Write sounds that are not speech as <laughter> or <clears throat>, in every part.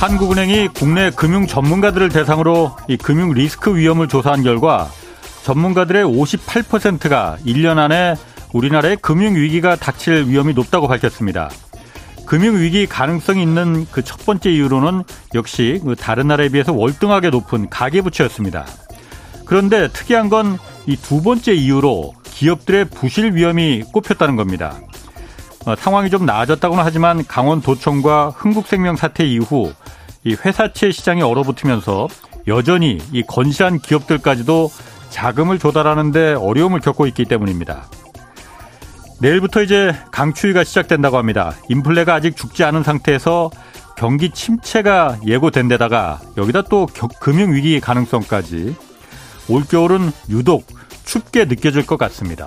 한국은행이 국내 금융 전문가들을 대상으로 이 금융 리스크 위험을 조사한 결과 전문가들의 58%가 1년 안에 우리나라에 금융 위기가 닥칠 위험이 높다고 밝혔습니다. 금융 위기 가능성이 있는 그 첫 번째 이유로는 역시 그 다른 나라에 비해서 월등하게 높은 가계 부채였습니다. 그런데 특이한 건 이 두 번째 이유로 기업들의 부실 위험이 꼽혔다는 겁니다. 어, 상황이 좀 나아졌다고는 하지만 강원도청과 흥국생명 사태 이후 이 회사채 시장이 얼어붙으면서 여전히 이 건실한 기업들까지도 자금을 조달하는데 어려움을 겪고 있기 때문입니다. 내일부터 이제 강추위가 시작된다고 합니다. 인플레가 아직 죽지 않은 상태에서 경기 침체가 예고된 데다가 여기다 또 금융위기 가능성까지 올겨울은 유독 춥게 느껴질 것 같습니다.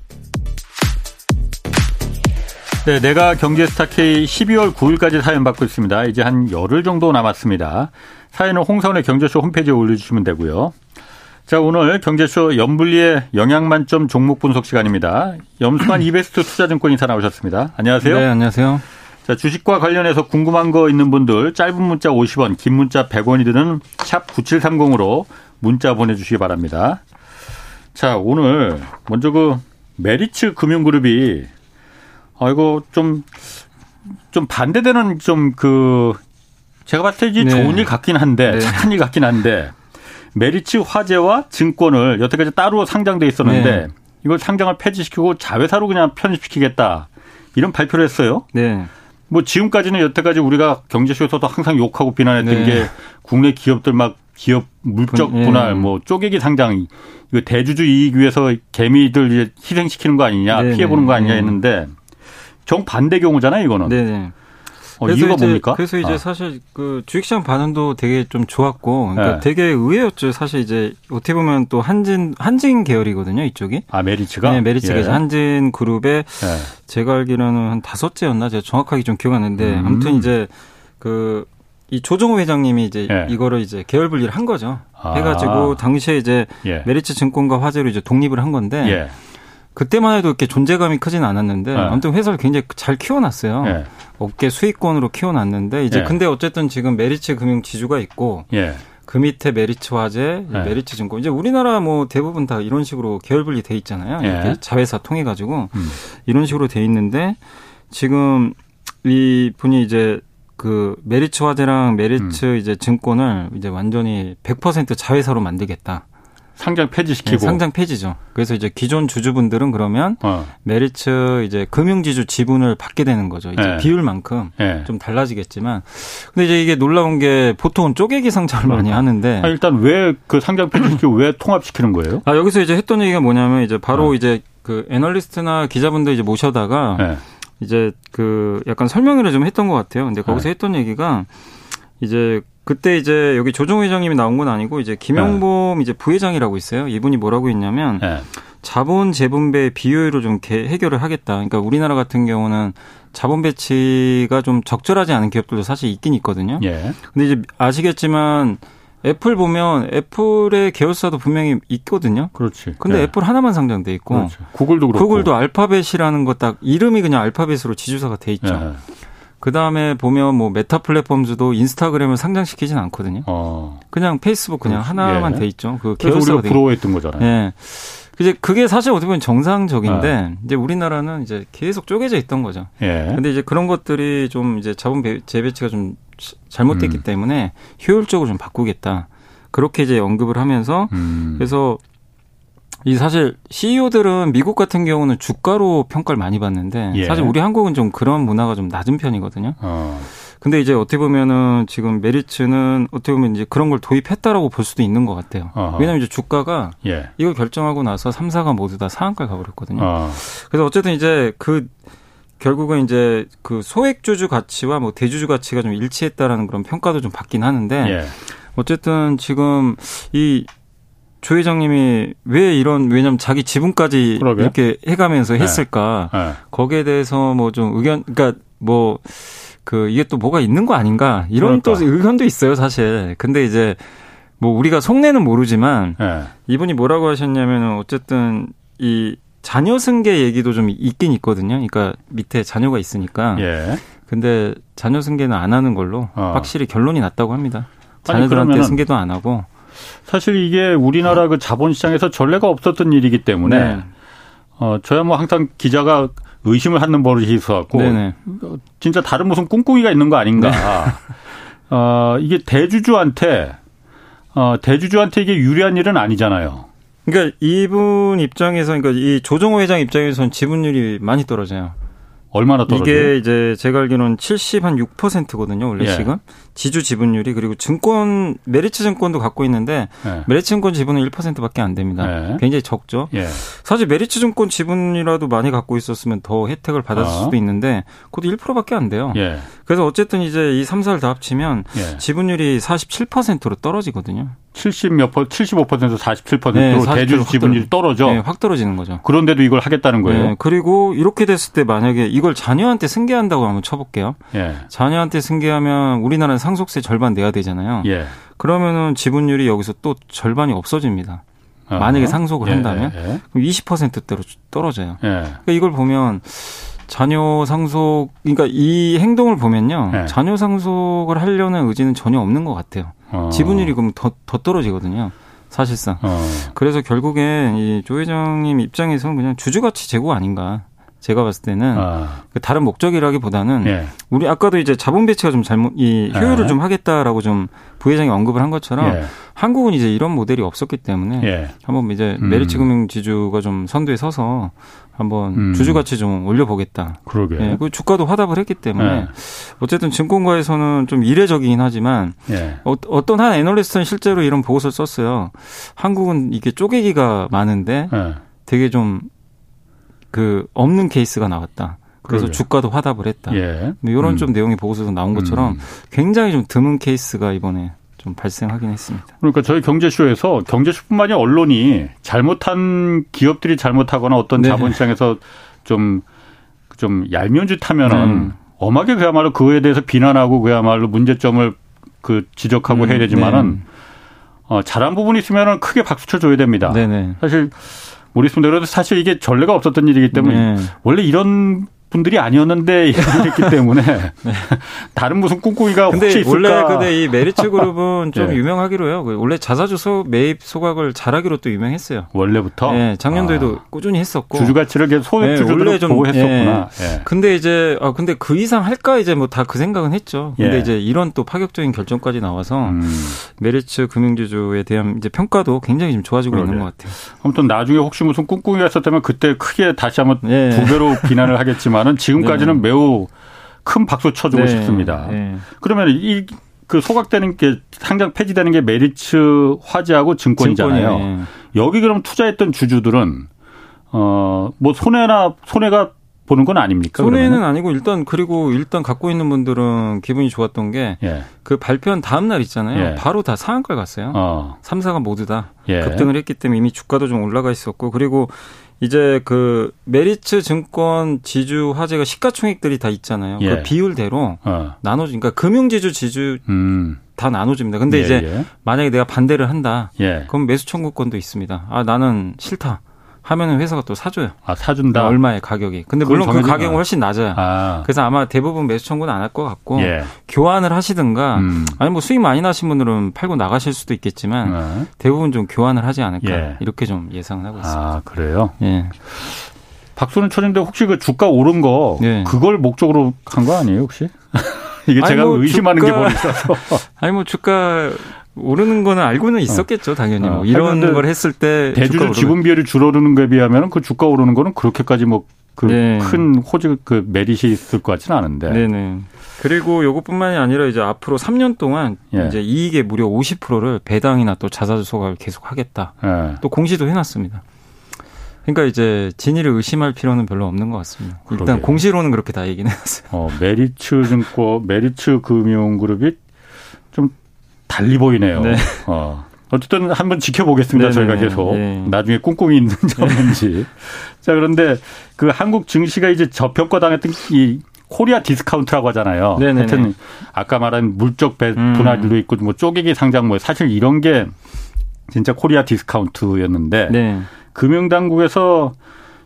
네, 내가 경제스타 K 12월 9일까지 사연 받고 있습니다. 이제 한 열흘 정도 남았습니다. 사연은 홍사원의 경제쇼 홈페이지에 올려주시면 되고요. 자, 오늘 경제쇼 염불리의 영양만점 종목 분석 시간입니다. 염수만 <clears throat> 이베스트 투자증권 인사 나오셨습니다. 안녕하세요. 네, 안녕하세요. 자, 주식과 관련해서 궁금한 거 있는 분들 짧은 문자 50원, 긴 문자 100원이 드는 샵 9730으로 문자 보내주시기 바랍니다. 자, 오늘 먼저 그 메리츠 금융그룹이 아, 이거 좀, 좀 반대되는 좀 그, 제가 봤을 때 네. 좋은 일 같긴 한데, 네. 착한 일 같긴 한데, 메리츠 화재와 증권을 여태까지 따로 상장돼 있었는데, 네. 이걸 상장을 폐지시키고 자회사로 그냥 편입시키겠다. 이런 발표를 했어요. 네. 뭐 지금까지는 여태까지 우리가 경제쇼에서도 항상 욕하고 비난했던 네. 게 국내 기업들 막 기업 물적 예. 분할, 뭐 쪼개기 상장, 이거 대주주 이익 위해서 개미들 이제 희생시키는 거 아니냐, 네, 피해 보는 거 아니냐 했는데 정반대 경우잖아요, 이거는. 네 어, 이유가 이제, 뭡니까? 그래서 이제 아. 사실 그 주식시장 반응도 되게 좀 좋았고, 그러니까 네. 되게 의외였죠. 사실 이제 어떻게 보면 또 한진 한진 계열이거든요, 이쪽이. 아 메리츠가? 네, 메리츠가 예. 한진 그룹의 예. 제가 알기로는 한 다섯째였나, 제가 정확하게 좀 기억 안 나는데, 음. 아무튼 이제 그. 이 조정호 회장님이 이제 예. 이거를 이제 계열 분리를 한 거죠. 아. 해가지고 당시에 이제 예. 메리츠 증권과 화재로 이제 독립을 한 건데 예. 그때만 해도 이렇게 존재감이 크진 않았는데 네. 아무튼 회사를 굉장히 잘 키워놨어요. 네. 업계 수익권으로 키워놨는데 이제 네. 근데 어쨌든 지금 메리츠 금융 지주가 있고 예. 그 밑에 메리츠 화재, 네. 메리츠 증권 이제 우리나라 뭐 대부분 다 이런 식으로 계열 분리 돼 있잖아요. 자회사 통해 가지고 음. 이런 식으로 돼 있는데 지금 이 분이 이제 그 메리츠 화재랑 메리츠 음. 이제 증권을 이제 완전히 100% 자회사로 만들겠다. 상장 폐지시키고 네, 상장 폐지죠. 그래서 이제 기존 주주분들은 그러면 어. 메리츠 이제 금융지주 지분을 받게 되는 거죠. 이제 네. 비율만큼 네. 좀 달라지겠지만 근데 이제 이게 놀라운 게 보통은 쪼개기 상장을 많이 하는데 아, 일단 왜 그 상장 폐지시키고 왜 통합시키는 거예요? 아 여기서 이제 했던 얘기가 뭐냐면 이제 바로 어. 이제 그 애널리스트나 기자분들 이제 모셔다가 네. 이제 그 약간 설명회를 좀 했던 것 같아요. 근데 거기서 네. 했던 얘기가 이제 그때 이제 여기 조정 회장님이 나온 건 아니고 이제 김영범 네. 이제 부회장이라고 있어요. 이분이 뭐라고 했냐면 네. 자본 재분배 비효율을 좀 해결을 하겠다. 그러니까 우리나라 같은 경우는 자본 배치가 좀 적절하지 않은 기업들도 사실 있긴 있거든요. 예. 근데 이제 아시겠지만 애플 보면 애플의 계열사도 분명히 있거든요. 그렇지. 근데 예. 애플 하나만 상장돼 있고 그렇지. 구글도 그렇고 구글도 알파벳이라는 거 딱 이름이 그냥 알파벳으로 지주사가 돼 있죠. 예. 그 다음에 보면 뭐 메타 플랫폼즈도 인스타그램을 상장시키진 않거든요. 어. 그냥 페이스북 그냥 그렇지. 하나만 예. 돼 있죠. 그 그래서 우리가 부러워했던 거잖아요. 예. 이제 그게 사실 어떻게 보면 정상적인데 아. 이제 우리나라는 이제 계속 쪼개져 있던 거죠. 예. 근데 이제 그런 것들이 좀 이제 자본 재배치가 좀 잘못됐기 음. 때문에 효율적으로 좀 바꾸겠다. 그렇게 이제 언급을 하면서 음. 그래서 이 사실 CEO들은 미국 같은 경우는 주가로 평가를 많이 받는데 예. 사실 우리 한국은 좀 그런 문화가 좀 낮은 편이거든요. 어. 근데 이제 어떻게 보면은 지금 메리츠는 어떻게 보면 이제 그런 걸 도입했다라고 볼 수도 있는 것 같아요. 어허. 왜냐하면 이제 주가가 예. 이걸 결정하고 나서 3사가 모두 다 상한가에 가버렸거든요. 어. 그래서 어쨌든 이제 그 결국은 이제 그 소액주주 가치와 뭐 대주주 가치가 좀 일치했다라는 그런 평가도 좀 받긴 하는데 예. 어쨌든 지금 이 조 회장님이 왜 이런 왜냐면 자기 지분까지 그러게. 이렇게 해가면서 네. 했을까 네. 네. 거기에 대해서 뭐 좀 의견 그러니까 뭐 그 이게 또 뭐가 있는 거 아닌가 이런 그러니까. 또 의견도 있어요 사실 근데 이제 뭐 우리가 속내는 모르지만 네. 이분이 뭐라고 하셨냐면은 어쨌든 이 자녀 승계 얘기도 좀 있긴 있거든요. 그러니까 밑에 자녀가 있으니까. 예. 근데 자녀 승계는 안 하는 걸로 어. 확실히 결론이 났다고 합니다. 자녀들한테 승계도 안 하고. 사실 이게 우리나라 그 자본시장에서 전례가 없었던 일이기 때문에 네. 어 저야 뭐 항상 기자가 의심을 하는 버릇이 있어갖고 네네. 진짜 다른 무슨 꿍꿍이가 있는 거 아닌가. 네. <laughs> 어 이게 대주주한테 어 대주주한테 이게 유리한 일은 아니잖아요. 그러니까 이분 입장에서 그러니까 이 조정호 회장 입장에서는 지분율이 많이 떨어져요. 얼마나 떨어져요? 이게 이제 제가 알기로는 70 한 6%거든요. 원래 예. 지금 지주 지분율이 그리고 증권 메리츠 증권도 갖고 있는데 예. 메리츠 증권 지분은 1%밖에 안 됩니다. 예. 굉장히 적죠. 예. 사실 메리츠 증권 지분이라도 많이 갖고 있었으면 더 혜택을 받았을 어. 수도 있는데 그것도 1%밖에 안 돼요. 예. 그래서 어쨌든 이제 이 3사를 다 합치면 예. 지분율이 47%로 떨어지거든요. 70몇 퍼, 75% 47%로 네, 대주 지분율이 떨어져. 네, 확 떨어지는 거죠. 그런데도 이걸 하겠다는 거예요. 네, 그리고 이렇게 됐을 때 만약에 이걸 자녀한테 승계한다고 한번 쳐볼게요. 예. 자녀한테 승계하면 우리나라는 상속세 절반 내야 되잖아요. 예. 그러면은 지분율이 여기서 또 절반이 없어집니다. 어. 만약에 상속을 예, 한다면 예, 예. 그럼 20%대로 떨어져요. 예. 그러니까 이걸 보면 자녀 상속 그러니까 이 행동을 보면요. 네. 자녀 상속을 하려는 의지는 전혀 없는 것 같아요. 어. 지분율이 그럼 더, 더 떨어지거든요. 사실상. 어. 그래서 결국엔 이 조 회장님 입장에서는 그냥 주주가치 제고 아닌가. 제가 봤을 때는 아. 그 다른 목적이라기보다는 예. 우리 아까도 이제 자본 배치가 좀 잘못 이 효율을 예. 좀 하겠다라고 좀 부회장이 언급을 한 것처럼 예. 한국은 이제 이런 모델이 없었기 때문에 예. 한번 이제 음. 메리츠 금융 지주가 좀 선두에 서서 한번 음. 주주 가치 좀 올려보겠다. 그러게. 예, 그 주가도 화답을 했기 때문에 예. 어쨌든 증권가에서는 좀 이례적이긴 하지만 예. 어, 어떤 한 애널리스트는 실제로 이런 보고서를 썼어요. 한국은 이게 쪼개기가 많은데 예. 되게 좀 그 없는 케이스가 나왔다. 그래서 그러게. 주가도 화답을 했다. 예. 이런 음. 좀 내용이 보고서도 나온 것처럼 음. 굉장히 좀 드문 케이스가 이번에 좀 발생하긴 했습니다. 그러니까 저희 경제쇼에서 경제쇼뿐만이 언론이 잘못한 기업들이 잘못하거나 어떤 네. 자본시장에서 좀, 좀 얄미운 짓 하면은 음. 엄하게 그야말로 그에 대해서 비난하고 그야말로 문제점을 그 지적하고 음, 해야 되지만은 네. 어, 잘한 부분이 있으면은 크게 박수 쳐줘야 됩니다. 네네. 사실 모리슨 대로 사실 이게 전례가 없었던 일이기 때문에 네. 원래 이런 분들이 아니었는데 <laughs> 이랬기 때문에 <laughs> 네. <laughs> 다른 무슨 꿍꿍이가 근데 혹시 있을까? 원래 근데 이 메리츠 그룹은 좀 네. 유명하기로요. 그 원래 자사주 매입 소각을 잘하기로 또 유명했어요. 원래부터. 네, 작년도에도 아. 꾸준히 했었고 주주 가치를 계속 소액 주주로 네, 보고 했었구나. 네. 근데 이제 아 근데 그 이상 할까 이제 뭐 다 그 생각은 했죠. 근데 예. 이제 이런 또 파격적인 결정까지 나와서 음. 메리츠 금융지주에 대한 이제 평가도 굉장히 좀 좋아지고 그러게. 있는 것 같아요. 아무튼 나중에 혹시 무슨 꿍꿍이가 있었다면 그때 크게 다시 한번 예. 두 배로 비난을 하겠지만. 있지만은 지금까지는 네. 매우 큰 박수 쳐주고 네. 싶습니다. 네. 그러면 이 그 소각되는 게 상장 폐지되는 게 메리츠 화재하고 증권이잖아요. 여기 그럼 투자했던 주주들은 어 뭐 손해나 손해가 보는 건 아닙니까? 손해는 그러면은? 아니고 일단 그리고 일단 갖고 있는 분들은 기분이 좋았던 게 그 예. 그 발표한 다음 날 있잖아요. 예. 바로 다 상한가 갔어요. 어. 3사가 모두 다 예. 급등을 했기 때문에 이미 주가도 좀 올라가 있었고 그리고 이제 그 메리츠 증권 지주 화재가 시가총액들이 다 있잖아요. 그 예. 그 비율대로 어. 나눠지 그러니까 금융지주 지주 음. 다 나눠집니다. 근데 예, 이제 예. 만약에 내가 반대를 한다. 예. 그럼 매수 청구권도 있습니다. 아 나는 싫다. 하면은 회사가 또 사줘요. 아 사준다. 얼마의 가격이. 근데 물론 그 가격은 훨씬 낮아요. 아. 그래서 아마 대부분 매수 청구는 안 할 것 같고 예. 교환을 하시든가 음. 아니 뭐 수익 많이 나신 분들은 팔고 나가실 수도 있겠지만 네. 대부분 좀 교환을 하지 않을까 예. 이렇게 좀 예상을 하고 있습니다. 아 그래요? 예. 박수는 쳤는데 혹시 그 주가 오른 거 예. 그걸 목적으로 한 거 아니에요 혹시? <laughs> 이게 제가 뭐 의심하는 주가, 게 뭐 있어서 <laughs> 아니 뭐 주가 오르는 거는 알고는 어. 있었겠죠, 당연히. 뭐 어. 이런 걸 했을 때 대주주 지분 비율이 줄어드는 거에 비하면 그 주가 오르는 거는 그렇게까지 뭐 그 큰 네. 호재 그 메릿이 있을 것 같지는 않은데. 네네. 그리고 요것뿐만이 아니라 이제 앞으로 3년 동안 예. 이제 이익의 무려 50%를 배당이나 또 자사주 계속 하겠다. 예. 또 공시도 해놨습니다. 그러니까 이제 진위를 의심할 필요는 별로 없는 것 같습니다. 일단 그러게요. 공시로는 그렇게 다 얘기는 <laughs> 해놨어요. 어, 메리츠 증권, 메리츠 금융그룹이 좀 달리 보이네요. 네. 어. 어쨌든 한번 지켜보겠습니다. 네네네. 저희가 계속 네. 나중에 꿍꿍이 있는 점인지. <laughs> 자 그런데 그 한국 증시가 이제 저평가당했던 이 코리아 디스카운트라고 하잖아요. 네네네. 하여튼 아까 말한 물적 배 음. 분할도 있고 뭐 쪼개기 상장 뭐 사실 이런 게 진짜 코리아 디스카운트였는데 네. 금융당국에서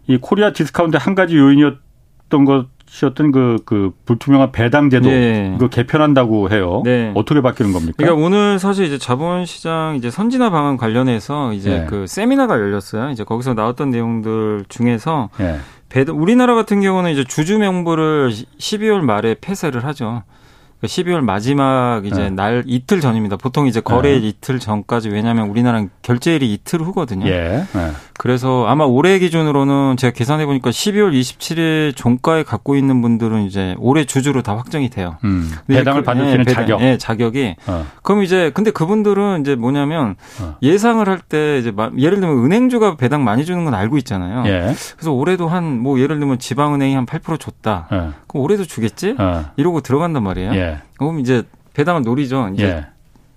이 코리아 디스카운트 한 가지 요인이었던 것 이었던 그, 그 불투명한 배당 제도 네. 이거 개편한다고 해요. 네. 어떻게 바뀌는 겁니까? 그러니까 오늘 사실 이제 자본시장 이제 선진화 방안 관련해서 이제 네. 그 세미나가 열렸어요. 이제 거기서 나왔던 내용들 중에서 네. 배당, 우리나라 같은 경우는 이제 주주 명부를 12월 말에 폐쇄를 하죠. 12월 그러니까 마지막 이제 네. 날 이틀 전입니다. 보통 이제 거래 네. 이틀 전까지 왜냐하면 우리나라는 결제일이 이틀 후거든요. 예. 네. 그래서 아마 올해 기준으로는 제가 계산해 보니까 12월 27일 종가에 갖고 있는 분들은 이제 올해 주주로 다 확정이 돼요. 음. 배당을 그, 받을 수 있는 자격. 예, 자격이. 어. 그럼 이제 근데 그분들은 이제 뭐냐면 어. 예상을 할 때 이제 예를 들면 은행주가 배당 많이 주는 건 알고 있잖아요. 예. 그래서 올해도 한 뭐 예를 들면 지방은행이 한 8% 줬다. 예. 그럼 올해도 주겠지? 어. 이러고 들어간단 말이에요. 예. 그럼 이제 배당을 노리죠. 이제 예.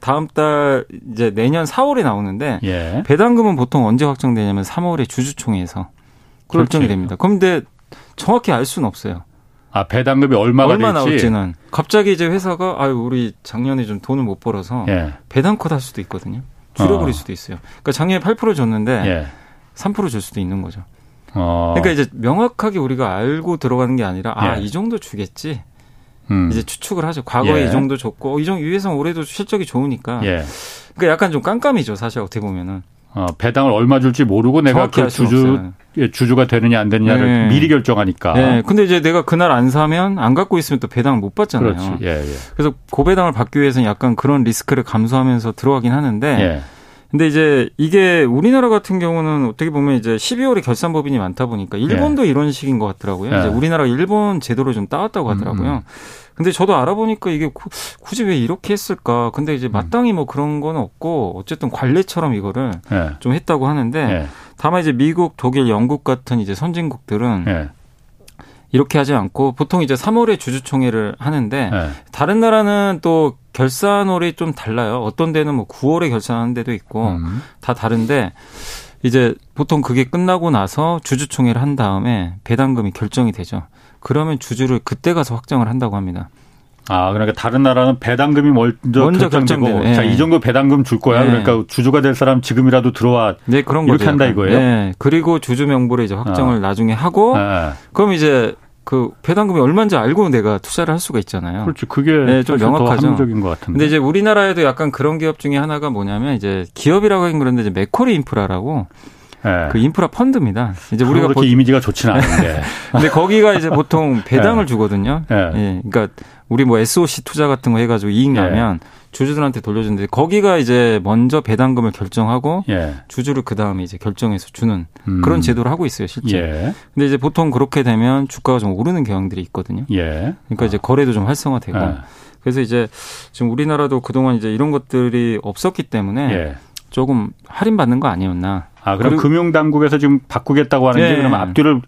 다음 달 이제 내년 4월에 나오는데 예. 배당금은 보통 언제 확정되냐면 3월에 주주총회에서 그렇지. 결정이 됩니다. 그런데 정확히 알 수는 없어요. 아 배당금이 얼마가 얼마 될지. 나올지는 갑자기 이제 회사가 아유 우리 작년에 좀 돈을 못 벌어서 예. 배당컷 할 수도 있거든요. 줄여버릴 어. 수도 있어요. 그러니까 작년에 8% 줬는데 예. 3%줄 수도 있는 거죠. 어. 그러니까 이제 명확하게 우리가 알고 들어가는 게 아니라 아이 예. 정도 주겠지. 음. 이제 추측을 하죠. 과거에 예. 이 정도 줬고 이 정도 위에서 올해도 실적이 좋으니까. 예. 그러니까 약간 좀 깜깜이죠. 사실 어떻게 보면은. 어, 배당을 얼마 줄지 모르고 내가 그 주주 예, 주주가 되느냐 안 되느냐를 네. 미리 결정하니까. 네. 근데 이제 내가 그날 안 사면 안 갖고 있으면 또 배당을 못 받잖아요. 그렇지. 예, 예. 그래서 고배당을 받기 위해서는 약간 그런 리스크를 감수하면서 들어가긴 하는데 예. 근데 이제 이게 우리나라 같은 경우는 어떻게 보면 이제 12월에 결산 법인이 많다 보니까 일본도 예. 이런 식인 것 같더라고요. 예. 이제 우리나라 일본 제도를 좀 따왔다고 하더라고요. 음. 음. 근데 저도 알아보니까 이게 굳이 왜 이렇게 했을까? 근데 이제 음. 마땅히 뭐 그런 건 없고 어쨌든 관례처럼 이거를 예. 좀 했다고 하는데 예. 다만 이제 미국, 독일, 영국 같은 이제 선진국들은 예. 이렇게 하지 않고 보통 이제 3월에 주주총회를 하는데 네. 다른 나라는 또 결산월이 좀 달라요. 어떤 데는 뭐 9월에 결산하는 데도 있고 음. 다 다른데 이제 보통 그게 끝나고 나서 주주총회를 한 다음에 배당금이 결정이 되죠. 그러면 주주를 그때 가서 확정을 한다고 합니다. 아, 그러니까 다른 나라는 배당금이 먼저, 먼저 결정되고 네. 자, 이 정도 배당금 줄 거야. 네. 그러니까 주주가 될 사람 지금이라도 들어와. 네, 그런 이렇게 거죠. 한다 이거예요. 네. 그리고 주주 명부를 이제 확정을 아. 나중에 하고 아. 그럼 이제 그 배당금이 얼마인지 알고 내가 투자를 할 수가 있잖아요. 그렇죠. 그게 네, 좀 명확하죠. 적인 것 같은데. 근데 이제 우리나라에도 약간 그런 기업 중에 하나가 뭐냐면 이제 기업이라고 하긴 그런데 이제 메코리 인프라라고 네. 그 인프라 펀드입니다. 이제 우리가 그렇게 보... 이미지가 좋지는 않은데. <laughs> 근데 거기가 이제 보통 배당을 네. 주거든요. 네. 예. 그러니까 우리 뭐 SOC 투자 같은 거 해가지고 이익 네. 나면 주주들한테 돌려주는데 거기가 이제 먼저 배당금을 결정하고 예. 주주를 그 다음에 이제 결정해서 주는 음. 그런 제도를 하고 있어요 실제. 예. 근데 이제 보통 그렇게 되면 주가가 좀 오르는 경향들이 있거든요. 예. 그러니까 이제 거래도 좀 활성화되고. 예. 그래서 이제 지금 우리나라도 그동안 이제 이런 것들이 없었기 때문에 예. 조금 할인받는 거 아니었나. 아, 그럼 금융당국에서 지금 바꾸겠다고 하는 게 예. 그러면 앞뒤를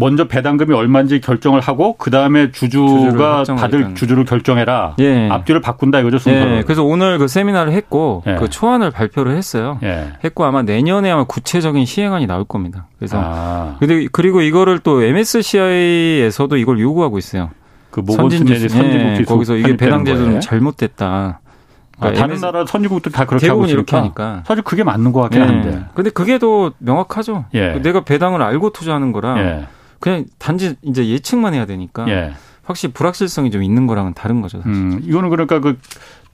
먼저 배당금이 얼마인지 결정을 하고 그 다음에 주주가 받을 주주를 결정해라. 예. 앞뒤를 바꾼다 이거죠 순서를. 예. 그래서 오늘 그 세미나를 했고 예. 그 초안을 발표를 했어요. 예. 했고 아마 내년에 아마 구체적인 시행안이 나올 겁니다. 그래서 아. 근데 그리고 이거를 또 MSCI에서도 이걸 요구하고 있어요. 그 선진지 선진국 예. 거기서 이게 배당 제도는 잘못됐다. 아, 그러니까 다른. 나라 선진국들 다 그렇게 하고 이렇게 하니까 사실 그게 맞는 것 같긴 예. 한데. 근데 그게 더 명확하죠. 예. 내가 배당을 알고 투자하는 거라. 예. 그냥 단지 이제 예측만 해야 되니까 예. 확실히 불확실성이 좀 있는 거랑은 다른 거죠. 사실. 음, 이거는 그러니까 그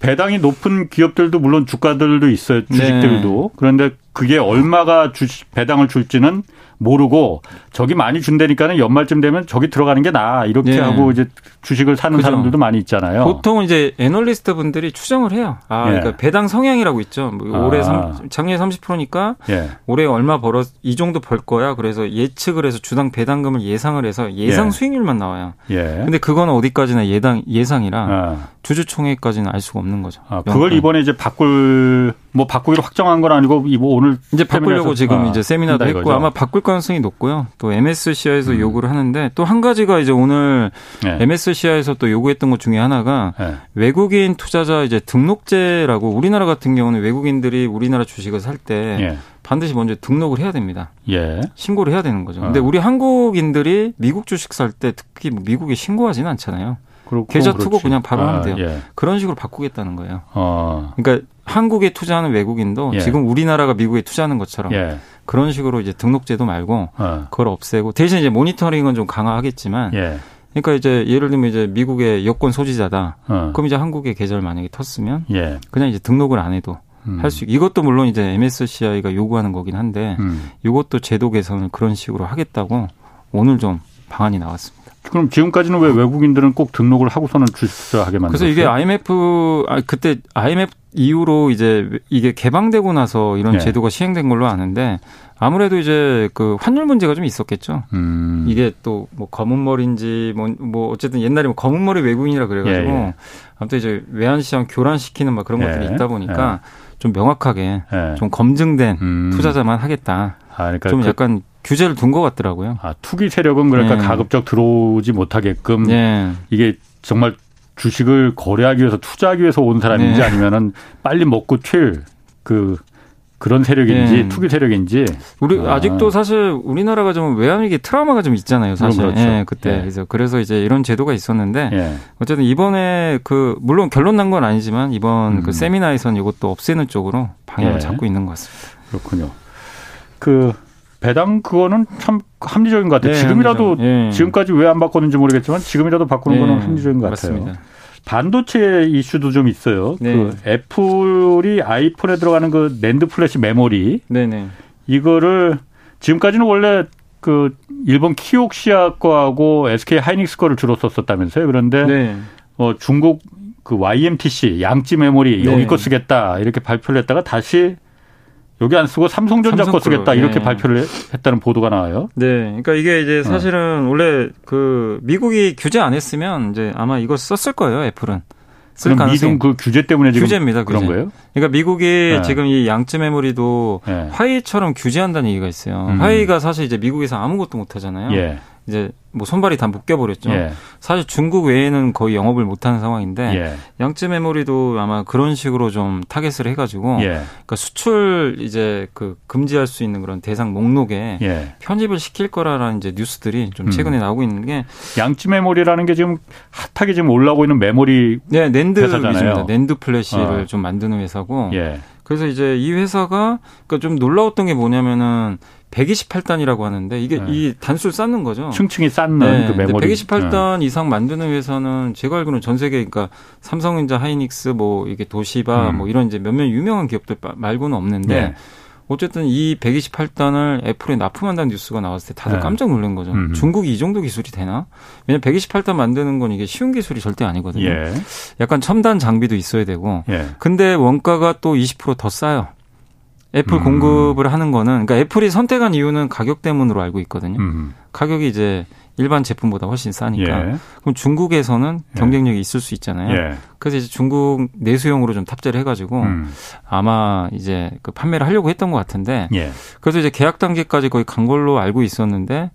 배당이 높은 기업들도 물론 주가들도 있어요. 주식들도. 네. 그런데 그게 얼마가 주식 배당을 줄지는 모르고 저기 많이 준다니까는 연말쯤 되면 저기 들어가는 게 나아 이렇게 네. 하고 이제 주식을 사는 그죠. 사람들도 많이 있잖아요. 보통은 이제 애널리스트 분들이 추정을 해요. 아, 예. 그러니까 배당 성향이라고 있죠. 뭐 올해 아. 3, 작년 30%니까 예. 올해 얼마 벌어 이 정도 벌 거야. 그래서 예측을 해서 주당 배당금을 예상을 해서 예상 예. 수익률만 나와요. 예. 근데 그건 어디까지나 예당 예상이라 아. 주주 총회까지는 알 수가 없는 거죠. 아, 그걸 이번에 이제 바꿀 뭐 바꾸기로 확정한 건 아니고 뭐 오늘 이제 바꾸려고 지금 아, 이제 세미나도 했고 이거죠? 아마 바꿀 가능성이 높고요. 또 MSCI에서 음. 요구를 하는데 또 한 가지가 이제 오늘 네. MSCI에서 또 요구했던 것 중에 하나가 네. 외국인 투자자 이제 등록제라고 우리나라 같은 경우는 외국인들이 우리나라 주식을 살때 네. 반드시 먼저 등록을 해야 됩니다. 예. 신고를 해야 되는 거죠. 근데 어. 우리 한국인들이 미국 주식 살 때 특히 뭐 미국에 신고하지는 않잖아요. 계좌 그렇지. 투고 그냥 바로 아, 하면 돼요. 예. 그런 식으로 바꾸겠다는 거예요. 어. 그러니까 한국에 투자하는 외국인도 예. 지금 우리나라가 미국에 투자하는 것처럼 예. 그런 식으로 이제 등록제도 말고 어. 그걸 없애고 대신 이제 모니터링은 좀 강화하겠지만 예. 그러니까 이제 예를 들면 이제 미국의 여권 소지자다. 어. 그럼 이제 한국에 계좌를 만약에 텄으면 예. 그냥 이제 등록을 안 해도 음. 할수 이것도 물론 이제 MSCI가 요구하는 거긴 한데 음. 이것도 제도 개선을 그런 식으로 하겠다고 오늘 좀 방안이 나왔습니다. 그럼 지금까지는 왜 외국인들은 꼭 등록을 하고서는 출사하게 만들었어요? 그래서 이게 IMF 아 그때 IMF 이후로 이제 이게 개방되고 나서 이런 네. 제도가 시행된 걸로 아는데 아무래도 이제 그 환율 문제가 좀 있었겠죠. 음. 이게 또 뭐 검은 머리인지 뭐, 뭐 어쨌든 옛날에 뭐 검은 머리 외국인이라 그래가지고 예, 예. 아무튼 이제 외환 시장 교란시키는 막 그런 예. 것들이 있다 보니까 예. 좀 명확하게 예. 좀 검증된 음. 투자자만 하겠다. 아, 그러니까 좀 그 약간 규제를 둔 것 같더라고요. 아, 투기 세력은 그러니까 네. 가급적 들어오지 못하게끔 네. 이게 정말 주식을 거래하기 위해서 투자하기 위해서 온 사람인지 네. 아니면은 빨리 먹고 튈그 그런 세력인지 네. 투기 세력인지 우리 아. 직도 사실 우리나라가 좀 외환위기 트라우마가 좀 있잖아요 사실 그렇죠. 예, 그때 예. 그래서 그래서 이제 이런 제도가 있었는데 예. 어쨌든 이번에 그 물론 결론 난 건 아니지만 이번 그 음. 그 세미나에서는 이것도 없애는 쪽으로 방향을 예. 잡고 있는 것 같습니다. 그렇군요. 그 배당 그거는 참 합리적인 것 같아요. 네, 지금이라도 예. 지금까지 왜 안 바꿨는지 모르겠지만 지금이라도 바꾸는 예. 거는 합리적인 것 같아요. 맞습니다. 반도체 이슈도 좀 있어요. 네. 그 애플이 아이폰에 들어가는 그 낸드 플래시 메모리 네네. 이거를 지금까지는 원래 그 일본 키옥시아 거하고 SK 하이닉스 거를 주로 썼었다면서요. 그런데 네. 어 중국 그 YMTC 양지 메모리 여기 네. 거 쓰겠다 이렇게 발표를 했다가 다시 여기 안 쓰고 삼성전자 거 쓰겠다 이렇게 네. 발표를 했다는 보도가 나와요. 네, 그러니까 이게 이제 어. 사실은 어. 원래 그 미국이 규제 안 했으면 이제 아마 이거 썼을 거예요 애플은. 쓸 가능성이 그 규제 때문에 지금 규제입니다. 그런 거예요? 그러니까 미국이 네. 지금 이 양쯔 메모리도 네. 화웨이처럼 규제한다는 얘기가 있어요. 음. 화웨이가 사실 이제 미국에서 아무것도 못 하잖아요. 예. 이제 뭐 손발이 다 묶여 버렸죠. 예. 사실 중국 외에는 거의 영업을 못 하는 상황인데 예. 양쯔 메모리도 아마 그런 식으로 좀 타겟을 해 가지고 예. 그러니까 수출 이제 그 금지할 수 있는 그런 대상 목록에 예. 편입을 시킬 거라라는 이제 뉴스들이 좀 최근에 음. 나오고 있는 게 양쯔 메모리라는 게 지금 핫하게 지금 올라오고 있는 메모리 네 낸드 회사잖아요. 낸드 플래시를 어. 좀 만드는 회사고. 예. 그래서 이제 이 회사가 그러니까 좀 놀라웠던 게 뭐냐면은 128단이라고 하는데 이게 네. 이 단수를 쌓는 거죠. 층층이 쌓는 네. 그 메모리. 128단 네. 이상 만드는 회사는 제가 알기로는 전 세계 그러니까 삼성전자, 하이닉스 뭐 이게 도시바 음. 뭐 이런 이제 몇몇 유명한 기업들 말고는 없는데 네. 어쨌든 이 128단을 애플에 납품한다는 뉴스가 나왔을 때 다들 네. 깜짝 놀란 거죠. 음. 중국이 이 정도 기술이 되나? 왜냐면 128단 만드는 건 이게 쉬운 기술이 절대 아니거든요. 예. 약간 첨단 장비도 있어야 되고. 예. 근데 원가가 또 20%더 싸요. 애플 음. 공급을 하는 거는 그러니까 애플이 선택한 이유는 가격 때문으로 알고 있거든요. 음. 가격이 이제 일반 제품보다 훨씬 싸니까. 예. 그럼 중국에서는 예. 경쟁력이 예. 있을 수 있잖아요. 예. 그래서 이제 중국 내수용으로 좀 탑재를 해가지고 음. 아마 이제 그 판매를 하려고 했던 것 같은데. 예. 그래서 이제 계약 단계까지 거의 간 걸로 알고 있었는데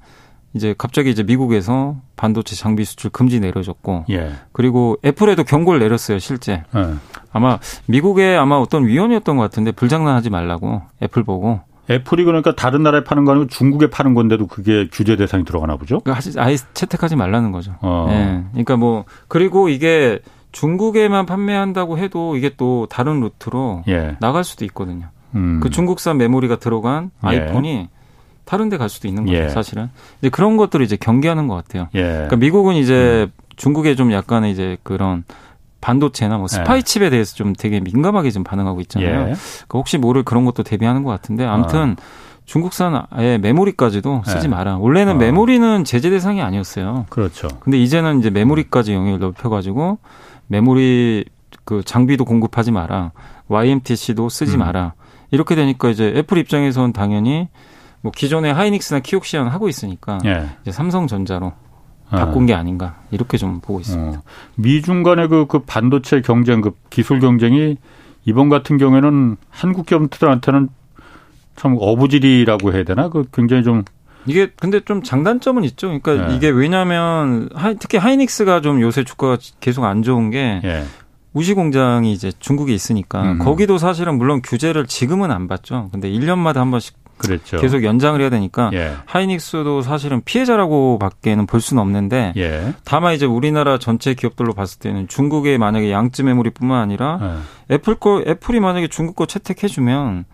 이제 갑자기 이제 미국에서 반도체 장비 수출 금지 내려졌고 예. 그리고 애플에도 경고를 내렸어요 실제 예. 아마 미국의 아마 어떤 위원이었던 것 같은데 불장난하지 말라고 애플 보고 애플이 그러니까 다른 나라에 파는 거 아니고 중국에 파는 건데도 그게 규제 대상이 들어가나 보죠? 그러니까 아예 채택하지 말라는 거죠. 어. 예. 그러니까 뭐 그리고 이게 중국에만 판매한다고 해도 이게 또 다른 루트로 예. 나갈 수도 있거든요. 음. 그 중국산 메모리가 들어간 예. 아이폰이 다른 데 갈 수도 있는 거죠, 예. 사실은. 이제 그런 것들을 이제 경계하는 것 같아요. 예. 그러니까 미국은 이제 음. 중국에 좀 약간의 이제 그런 반도체나 뭐 스파이 칩에 예. 대해서 좀 되게 민감하게 좀 반응하고 있잖아요. 예. 그러니까 혹시 모를 그런 것도 대비하는 것 같은데 아무튼 어. 중국산 아예 메모리까지도 쓰지 네. 마라. 원래는 어. 메모리는 제재 대상이 아니었어요. 그렇죠. 근데 이제는 이제 메모리까지 영역을 넓혀가지고 메모리 그 장비도 공급하지 마라. YMTC도 쓰지 음. 마라. 이렇게 되니까 이제 애플 입장에서는 당연히 뭐 기존에 하이닉스나 키옥시아 하고 있으니까 예. 이제 삼성전자로 바꾼 게 아닌가 이렇게 좀 보고 있습니다. 어. 미중 간의 그, 그 반도체 경쟁, 그 기술 경쟁이 이번 같은 경우에는 한국 기업들한테는 참 어부질이라고 해야 되나? 그 굉장히 좀 이게 근데 좀 장단점은 있죠. 그러니까 네. 이게 왜냐하면 특히 하이닉스가 좀 요새 주가가 계속 안 좋은 게 네. 우시 공장이 이제 중국에 있으니까 음. 거기도 사실은 물론 규제를 지금은 안 받죠. 근데 1년마다 한 번씩 그랬죠. 계속 연장을 해야 되니까 예. 하이닉스도 사실은 피해자라고밖에는 볼 수는 없는데 예. 다만 이제 우리나라 전체 기업들로 봤을 때는 중국의 만약에 양쯔 메모리뿐만 아니라 예. 애플 거 애플이 만약에 중국 거 채택해 주면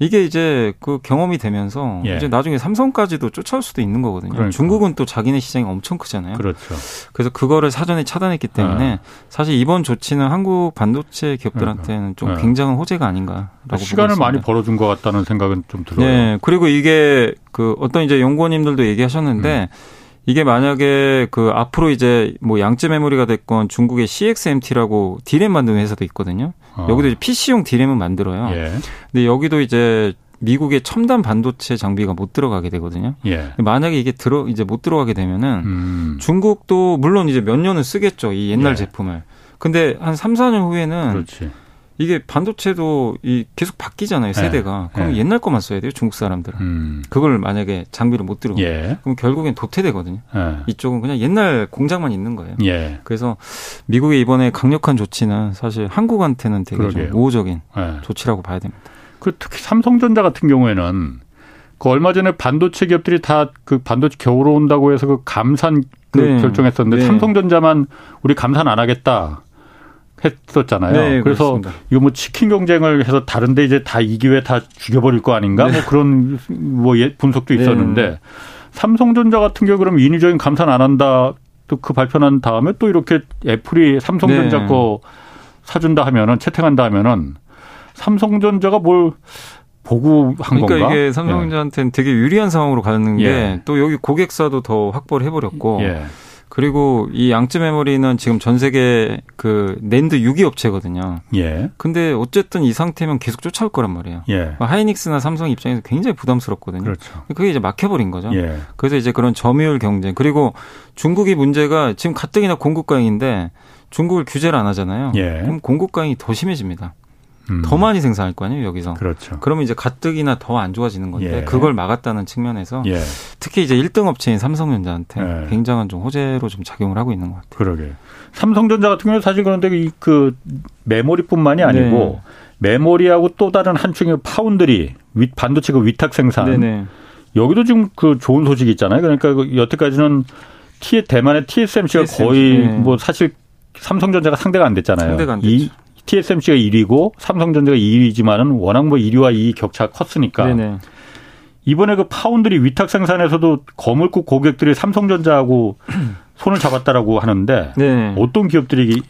이게 이제 그 경험이 되면서 예. 이제 나중에 삼성까지도 쫓아올 수도 있는 거거든요. 그러니까. 중국은 또 자기네 시장이 엄청 크잖아요. 그렇죠. 그래서 그거를 사전에 차단했기 때문에 네. 사실 이번 조치는 한국 반도체 기업들한테는 좀 네. 굉장한 호재가 아닌가라고 시간을 많이 벌어준 것 같다는 생각은 좀 들어요. 네. 그리고 이게 그 어떤 이제 연구원님들도 얘기하셨는데 음. 이게 만약에 그 앞으로 이제 뭐 양쯔 메모리가 됐건 중국의 CXMT라고 디램 만드는 회사도 있거든요. 어. 여기도 이제 PC용 디램은 만들어요. 예. 근데 여기도 이제 미국의 첨단 반도체 장비가 못 들어가게 되거든요. 예. 만약에 이게 들어 이제 못 들어가게 되면은 음. 중국도 물론 이제 몇 년은 쓰겠죠. 이 옛날 예. 제품을. 근데 한 3, 4년 후에는 그렇지. 이게 반도체도 이 계속 바뀌잖아요 세대가. 네. 그럼 네. 옛날 것만 써야 돼요 중국 사람들은. 음. 그걸 만약에 장비를 못 들고 예. 그럼 결국엔 도태되거든요. 예. 이쪽은 그냥 옛날 공장만 있는 거예요. 예. 그래서 미국의 이번에 강력한 조치는 사실 한국한테는 되게 좀 우호적인 예. 조치라고 봐야 됩니다. 그 특히 삼성전자 같은 경우에는 그 얼마 전에 반도체 기업들이 다 그 반도체 겨울 온다고 해서 그 감산 그 네. 결정했었는데 네. 삼성전자만 우리 감산 안 하겠다. 했었잖아요. 네, 그래서 그렇습니다. 이거 뭐 치킨 경쟁을 해서 다른데 이제 다 이 기회 다 죽여버릴 거 아닌가? 네. 뭐 그런 뭐 예, 분석도 네. 있었는데 네. 삼성전자 같은 경우 그럼 인위적인 감산 안 한다. 또 그 발표난 다음에 또 이렇게 애플이 삼성전자 네. 거 사준다 하면은 채택한다 하면은 삼성전자가 뭘 보고 한 그러니까 건가? 그러니까 이게 삼성전자한테는 되게 유리한 상황으로 가는 예. 게또 여기 고객사도 더 확보를 해버렸고. 예. 그리고 이 양쯔 메모리는 지금 전 세계 그 낸드 유기 업체거든요. 예. 근데 어쨌든 이 상태면 계속 쫓아올 거란 말이에요. 예. 뭐 하이닉스나 삼성 입장에서 굉장히 부담스럽거든요. 그렇죠. 그게 이제 막혀버린 거죠. 예. 그래서 이제 그런 점유율 경쟁 그리고 중국이 문제가 지금 가뜩이나 공급 과잉인데 중국을 규제를 안 하잖아요. 예. 그럼 공급 과잉이 더 심해집니다. 음. 더 많이 생산할 거 아니에요 여기서. 그렇죠. 그러면 이제 가뜩이나 더 안 좋아지는 건데 예. 그걸 막았다는 측면에서 예. 특히 이제 1등 업체인 삼성전자한테 예. 굉장한 좀 호재로 좀 작용을 하고 있는 것 같아요. 그러게. 삼성전자 같은 경우는 사실 그런데 그 메모리뿐만이 아니고 네. 메모리하고 또 다른 한 축의 파운드리 반도체 그 위탁 생산. 네네. 여기도 지금 그 좋은 소식이 있잖아요. 그러니까 그 여태까지는 T 대만의 TSMC가 TSMC, 거의 네. 뭐 사실 삼성전자가 상대가 안 됐잖아요. 상대가 안 됐죠. TSMC가 1위고 삼성전자가 2위지만은 워낙 뭐 1위와 2위 격차가 컸으니까. 네네. 이번에 그 파운드리 위탁 생산에서도 거물국 고객들이 삼성전자하고 <clears throat> 손을 잡았다라고 하는데 네. 어떤 기업들이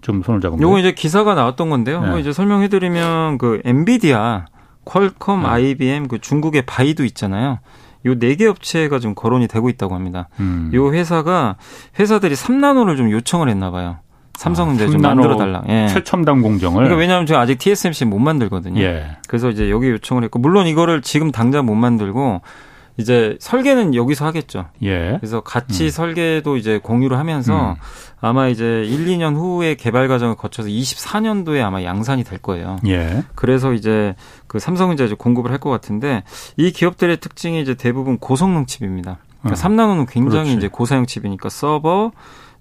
좀 손을 잡은 거예요? 요거 이제 기사가 나왔던 건데요. 네. 이제 설명해드리면 그 엔비디아, 퀄컴, 네. IBM, 그 중국의 바이두 있잖아요. 요네개 업체가 좀 거론이 되고 있다고 합니다. 음. 요 회사가 회사들이 3나노를 좀 요청을 했나 봐요. 삼성은 이제 아, 좀 만들어 달라. 예. 최첨단 공정을. 그러니까 왜냐하면 제가 아직 TSMC 못 만들거든요. 예. 그래서 이제 여기 요청을 했고 물론 이거를 지금 당장 못 만들고 이제 설계는 여기서 하겠죠. 예. 그래서 같이 음. 설계도 이제 공유를 하면서 음. 아마 이제 1, 2년 후에 개발 과정을 거쳐서 24년도에 아마 양산이 될 거예요. 예. 그래서 이제 그 삼성은 이제 공급을 할 것 같은데 이 기업들의 특징이 이제 대부분 고성능 칩입니다. 그러니까 어. 3나노는 굉장히 그렇지. 이제 고사양 칩이니까 서버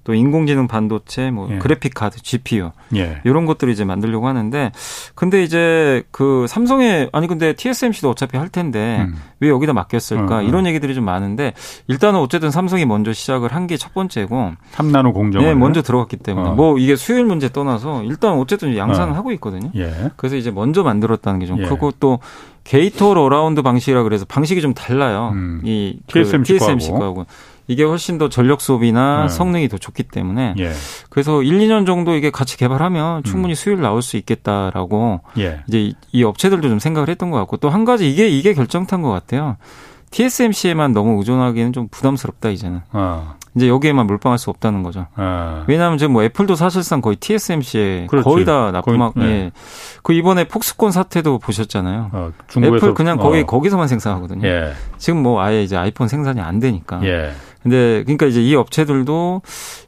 또 인공지능 반도체, 뭐 예. 그래픽 카드, GPU 예. 이런 것들을 이제 만들려고 하는데 근데 이제 그 삼성에 아니 근데 TSMC도 어차피 할 텐데 음. 왜 여기다 맡겼을까 어, 어. 이런 얘기들이 좀 많은데 일단은 어쨌든 삼성이 먼저 시작을 한 게 첫 번째고 3나노 공정 네, 먼저 들어갔기 때문에 어. 뭐 이게 수요일 문제 떠나서 일단 어쨌든 양산을 어. 하고 있거든요. 예. 그래서 이제 먼저 만들었다는 게좀 예. 크고 또 gate all around 방식이라 그래서 방식이 좀 달라요. 음. 이 TSMC, 그 TSMC 거하고. 이게 훨씬 더 전력 소비나 네. 성능이 더 좋기 때문에 예. 그래서 1, 2년 정도 이게 같이 개발하면 음. 충분히 음. 수율 나올 수 있겠다라고 예. 이제 이 업체들도 좀 생각을 했던 것 같고 또 한 가지 이게 이게 결정타인 것 같아요. TSMC에만 너무 의존하기는 좀 부담스럽다 이제는. 어. 이제 여기에만 몰빵할 수 없다는 거죠. 아. 왜냐하면 지금 뭐 애플도 사실상 거의 TSMC에 그렇지. 거의 다 납품하고 네. 예. 그 이번에 폭스콘 사태도 보셨잖아요. 어, 애플 그냥 거기 어. 거기서만 생산하거든요. 예. 지금 뭐 아예 이제 아이폰 생산이 안 되니까. 예. 근데 그러니까 이제 이 업체들도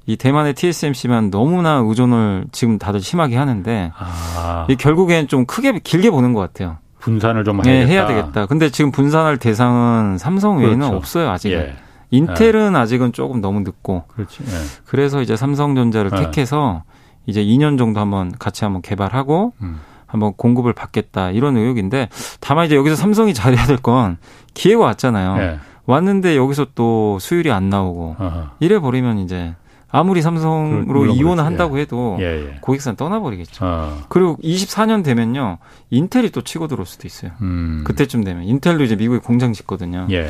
이 대만의 TSMC만 너무나 의존을 지금 다들 심하게 하는데 아. 이 결국엔 좀 크게 길게 보는 것 같아요. 분산을 좀 네, 해야 되겠다. 근데 지금 분산할 대상은 삼성 외에는 그렇죠. 없어요 아직. 예. 인텔은 네. 아직은 조금 너무 늦고. 그렇지. 네. 그래서 이제 삼성전자를 네. 택해서 이제 2년 정도 한번 같이 한번 개발하고 음. 한번 공급을 받겠다 이런 의욕인데 다만 이제 여기서 삼성이 잘해야 될 건 기회가 왔잖아요. 네. 왔는데 여기서 또 수율이 안 나오고 어허. 이래 버리면 이제 아무리 삼성으로 이혼을 한다고 예. 해도 예, 예. 고객사는 떠나버리겠죠. 어. 그리고 24년 되면요 인텔이 또 치고 들어올 수도 있어요. 음. 그때쯤 되면 인텔도 이제 미국에 공장 짓거든요. 예.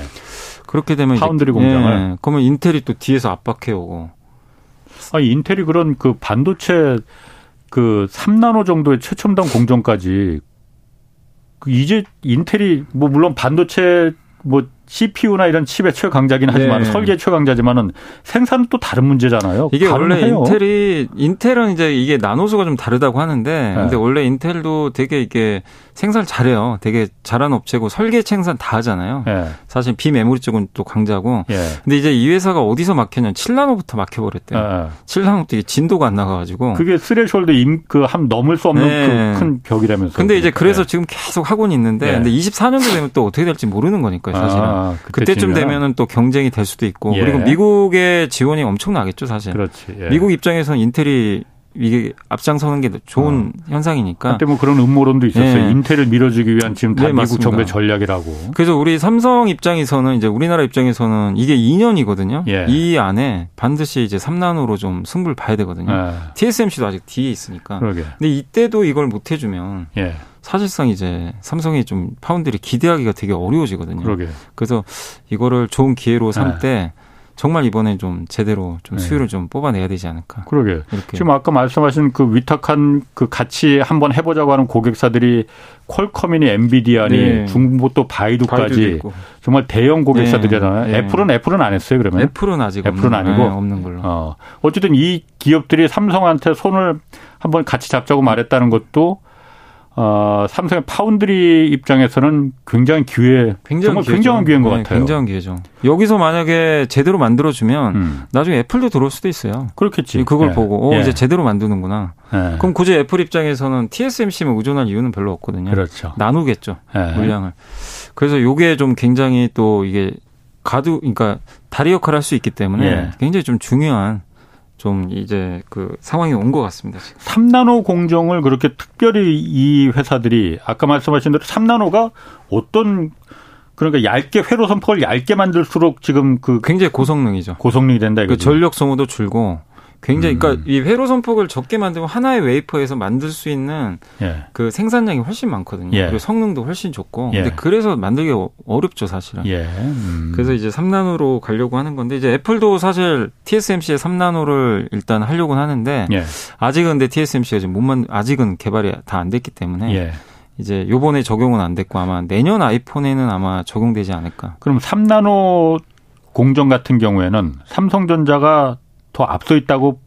그렇게 되면 파운드리 이제, 공장을 예, 그러면 인텔이 또 뒤에서 압박해 오고. 아 인텔이 그런 그 반도체 그 3나노 정도의 최첨단 공정까지 그 이제 인텔이 뭐 물론 반도체 뭐 CPU나 이런 칩의 최강자긴 하지만 네. 설계 최강자지만은 생산은 또 다른 문제잖아요. 이게 원래 해요. 인텔이 인텔은 이제 이게 나노수가 좀 다르다고 하는데 네. 근데 원래 인텔도 되게 이게 생산 잘해요. 되게 잘하는 업체고 설계 생산 다 하잖아요. 네. 사실 비메모리 쪽은 또 강자고. 네. 근데 이제 이 회사가 어디서 막혔냐? 7나노부터 막혀 버렸대요. 네. 7나노 때 진도가 안 나가 가지고. 그게 threshold 임계한 넘을 수 없는 네. 그 큰 벽이라면서. 근데 이제 그래서 네. 지금 계속 하고는 있는데 근데 24년도 되면 또 어떻게 될지 모르는 거니까요, 사실은. 아. 아, 그때쯤 되면은 또 경쟁이 될 수도 있고 예. 그리고 미국의 지원이 엄청나겠죠 사실. 그렇지. 예. 미국 입장에서는 인텔이 이게 앞장서는 게 좋은 어. 현상이니까. 한때 뭐 그런 음모론도 있었어요. 네. 인텔을 밀어주기 위한 지금 다 네, 미국. 정부의 전략이라고. 그래서 우리 삼성 입장에서는 이제 우리나라 입장에서는 이게 2년이거든요. 예. 이 안에 반드시 이제 3난으로 좀 승부를 봐야 되거든요. 예. TSMC도 아직 뒤에 있으니까. 그러게. 근데 이때도 이걸 못 해주면 예. 사실상 이제 삼성이 좀 파운드리 기대하기가 되게 어려워지거든요. 그러게. 그래서 이거를 좋은 기회로 삼때 네. 정말 이번에 좀 제대로 좀 네. 수요를 좀 뽑아내야 되지 않을까. 그러게. 이렇게. 지금 아까 말씀하신 그 위탁한 그 같이 한번 해보자고 하는 고객사들이 퀄컴이니 엔비디아니 네. 중국 또 바이두까지 정말 대형 고객사들이잖아요. 네. 애플은 애플은 안 했어요 그러면? 애플은 아직 애플은 없는, 아니고 네, 없는 걸로. 어. 어쨌든 이 기업들이 삼성한테 손을 한번 같이 잡자고 말했다는 것도 어, 삼성의 파운드리 입장에서는 굉장히 기회, 굉장히 정말 기회죠. 굉장한 기회인 것 네, 같아요. 굉장한 기회죠. 여기서 만약에 제대로 만들어주면 음. 나중에 애플도 들어올 수도 있어요. 그렇겠지. 그걸 예. 보고 어, 예. 이제 제대로 만드는구나. 예. 그럼 굳이 애플 입장에서는 TSMC만 의존할 이유는 별로 없거든요. 그렇죠. 나누겠죠 예. 물량을. 그래서 요게 좀 굉장히 또 이게 가드, 그러니까 다리 역할을 할 수 있기 때문에 예. 굉장히 좀 중요한 좀 이제 그 상황이 온 것 같습니다. 지금. 3나노 공정을 그렇게 특별히 이 회사들이 아까 말씀하신 대로 3나노가 어떤 그러니까 얇게 회로 선폭을 얇게 만들수록 지금 그 굉장히 고성능이죠. 고성능이 된다 이거죠. 그 전력 소모도 줄고 굉장히 음. 그러니까 이 회로 선폭을 적게 만들면 하나의 웨이퍼에서 만들 수 있는 예. 그 생산량이 훨씬 많거든요. 예. 그리고 성능도 훨씬 좋고. 예. 근데 그래서 만들기 어렵죠, 사실은. 예. 음. 그래서 이제 3나노로 가려고 하는 건데 이제 애플도 사실 TSMC의 3나노를 일단 하려고는 하는데 예. 아직은 근데 TSMC가 지금 못만 아직은 개발이 다 안 됐기 때문에 예. 이제 요번에 적용은 안 됐고 아마 내년 아이폰에는 아마 적용되지 않을까. 그럼 3나노 공정 같은 경우에는 삼성전자가 더 앞서 있다고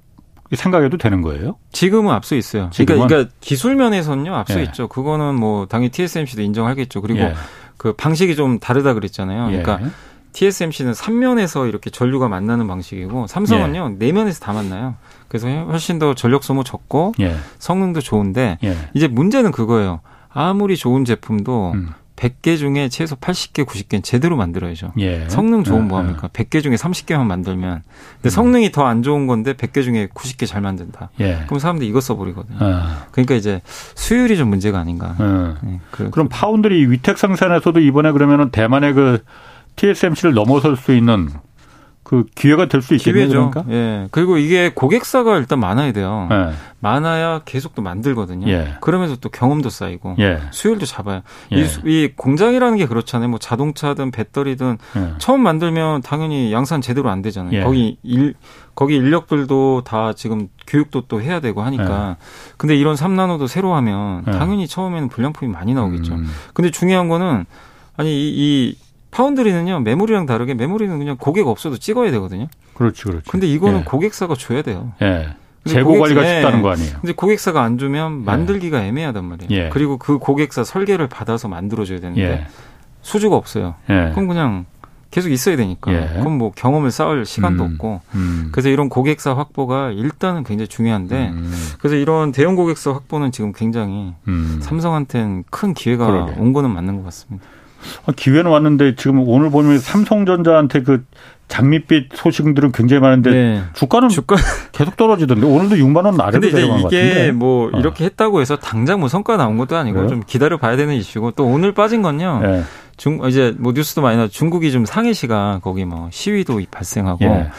생각해도 되는 거예요? 지금은 앞서 있어요. 그러니까 지금은? 그러니까, 기술 면에서는요 앞서 예. 있죠. 그거는 뭐 당연히 TSMC도 인정하겠죠. 그리고 예. 그 방식이 좀 다르다 그랬잖아요. 예. 그러니까 TSMC는 3면에서 이렇게 전류가 만나는 방식이고 삼성은요 예. 4면에서 다 만나요. 그래서 훨씬 더 전력 소모 적고 예. 성능도 좋은데 예. 이제 문제는 그거예요. 아무리 좋은 제품도 음. 100개 중에 최소 80개, 90개는 제대로 만들어야죠. 예. 성능 좋은 뭐 합니까? 예. 100개 중에 30개만 만들면. 근데 음. 성능이 더 안 좋은 건데 100개 중에 90개 잘 만든다. 예. 그럼 사람들이 이거 써버리거든요. 아. 그러니까 이제 수율이 좀 문제가 아닌가. 예. 네, 그, 럼 파운드리 위택 생산에서도 이번에 그러면은 대만의 그 TSMC를 넘어설 수 있는 그 기회가 될 수 있겠네요. 그러니까? 예. 그리고 이게 고객사가 일단 많아야 돼요. 예. 많아야 계속 또 만들거든요. 예. 그러면서 또 경험도 쌓이고 예. 수율도 잡아요. 이, 예. 이, 공장이라는 게 그렇잖아요. 뭐 자동차든 배터리든 예. 처음 만들면 당연히 양산 제대로 안 되잖아요. 예. 거기 일 거기 인력들도 다 지금 교육도 또 해야 되고 하니까. 근데 이런 3나노도 새로 하면 당연히 처음에는 불량품이 많이 나오겠죠. 음. 근데 중요한 거는 아니 이, 이 파운드리는요 메모리랑 다르게 메모리는 그냥 고객 없어도 찍어야 되거든요. 그렇지, 그렇지. 근데 이거는 예. 고객사가 줘야 돼요. 예. 재고 관리가 쉽다는 거 아니에요? 근데 고객사가 안 주면 예. 만들기가 예. 애매하단 말이에요. 예. 그리고 그 고객사 설계를 받아서 만들어줘야 되는데 예. 수주가 없어요. 예. 그럼 그냥 계속 있어야 되니까. 그럼 뭐 경험을 쌓을 시간도 음. 없고. 음. 그래서 이런 고객사 확보가 일단은 굉장히 중요한데. 음. 그래서 이런 대형 고객사 확보는 지금 굉장히 음. 삼성한테는 큰 기회가 그러게. 온 거는 맞는 것 같습니다. 아, 기회는 왔는데 지금 오늘 보면 삼성전자한테 그 장밋빛 소식들은 굉장히 많은데 네. 주가는 주가 <laughs> 계속 떨어지던데 오늘도 6만 원 아래로 내려간 것 같은데. 이게 뭐 어. 이렇게 했다고 해서 당장 뭐 성과 나온 것도 아니고 그래요? 좀 기다려 봐야 되는 이슈고 또 오늘 빠진 건요. 네. 중 이제 뭐 뉴스도 많이 나 중국이 좀 상해 시가 거기 뭐 시위도 발생하고 네.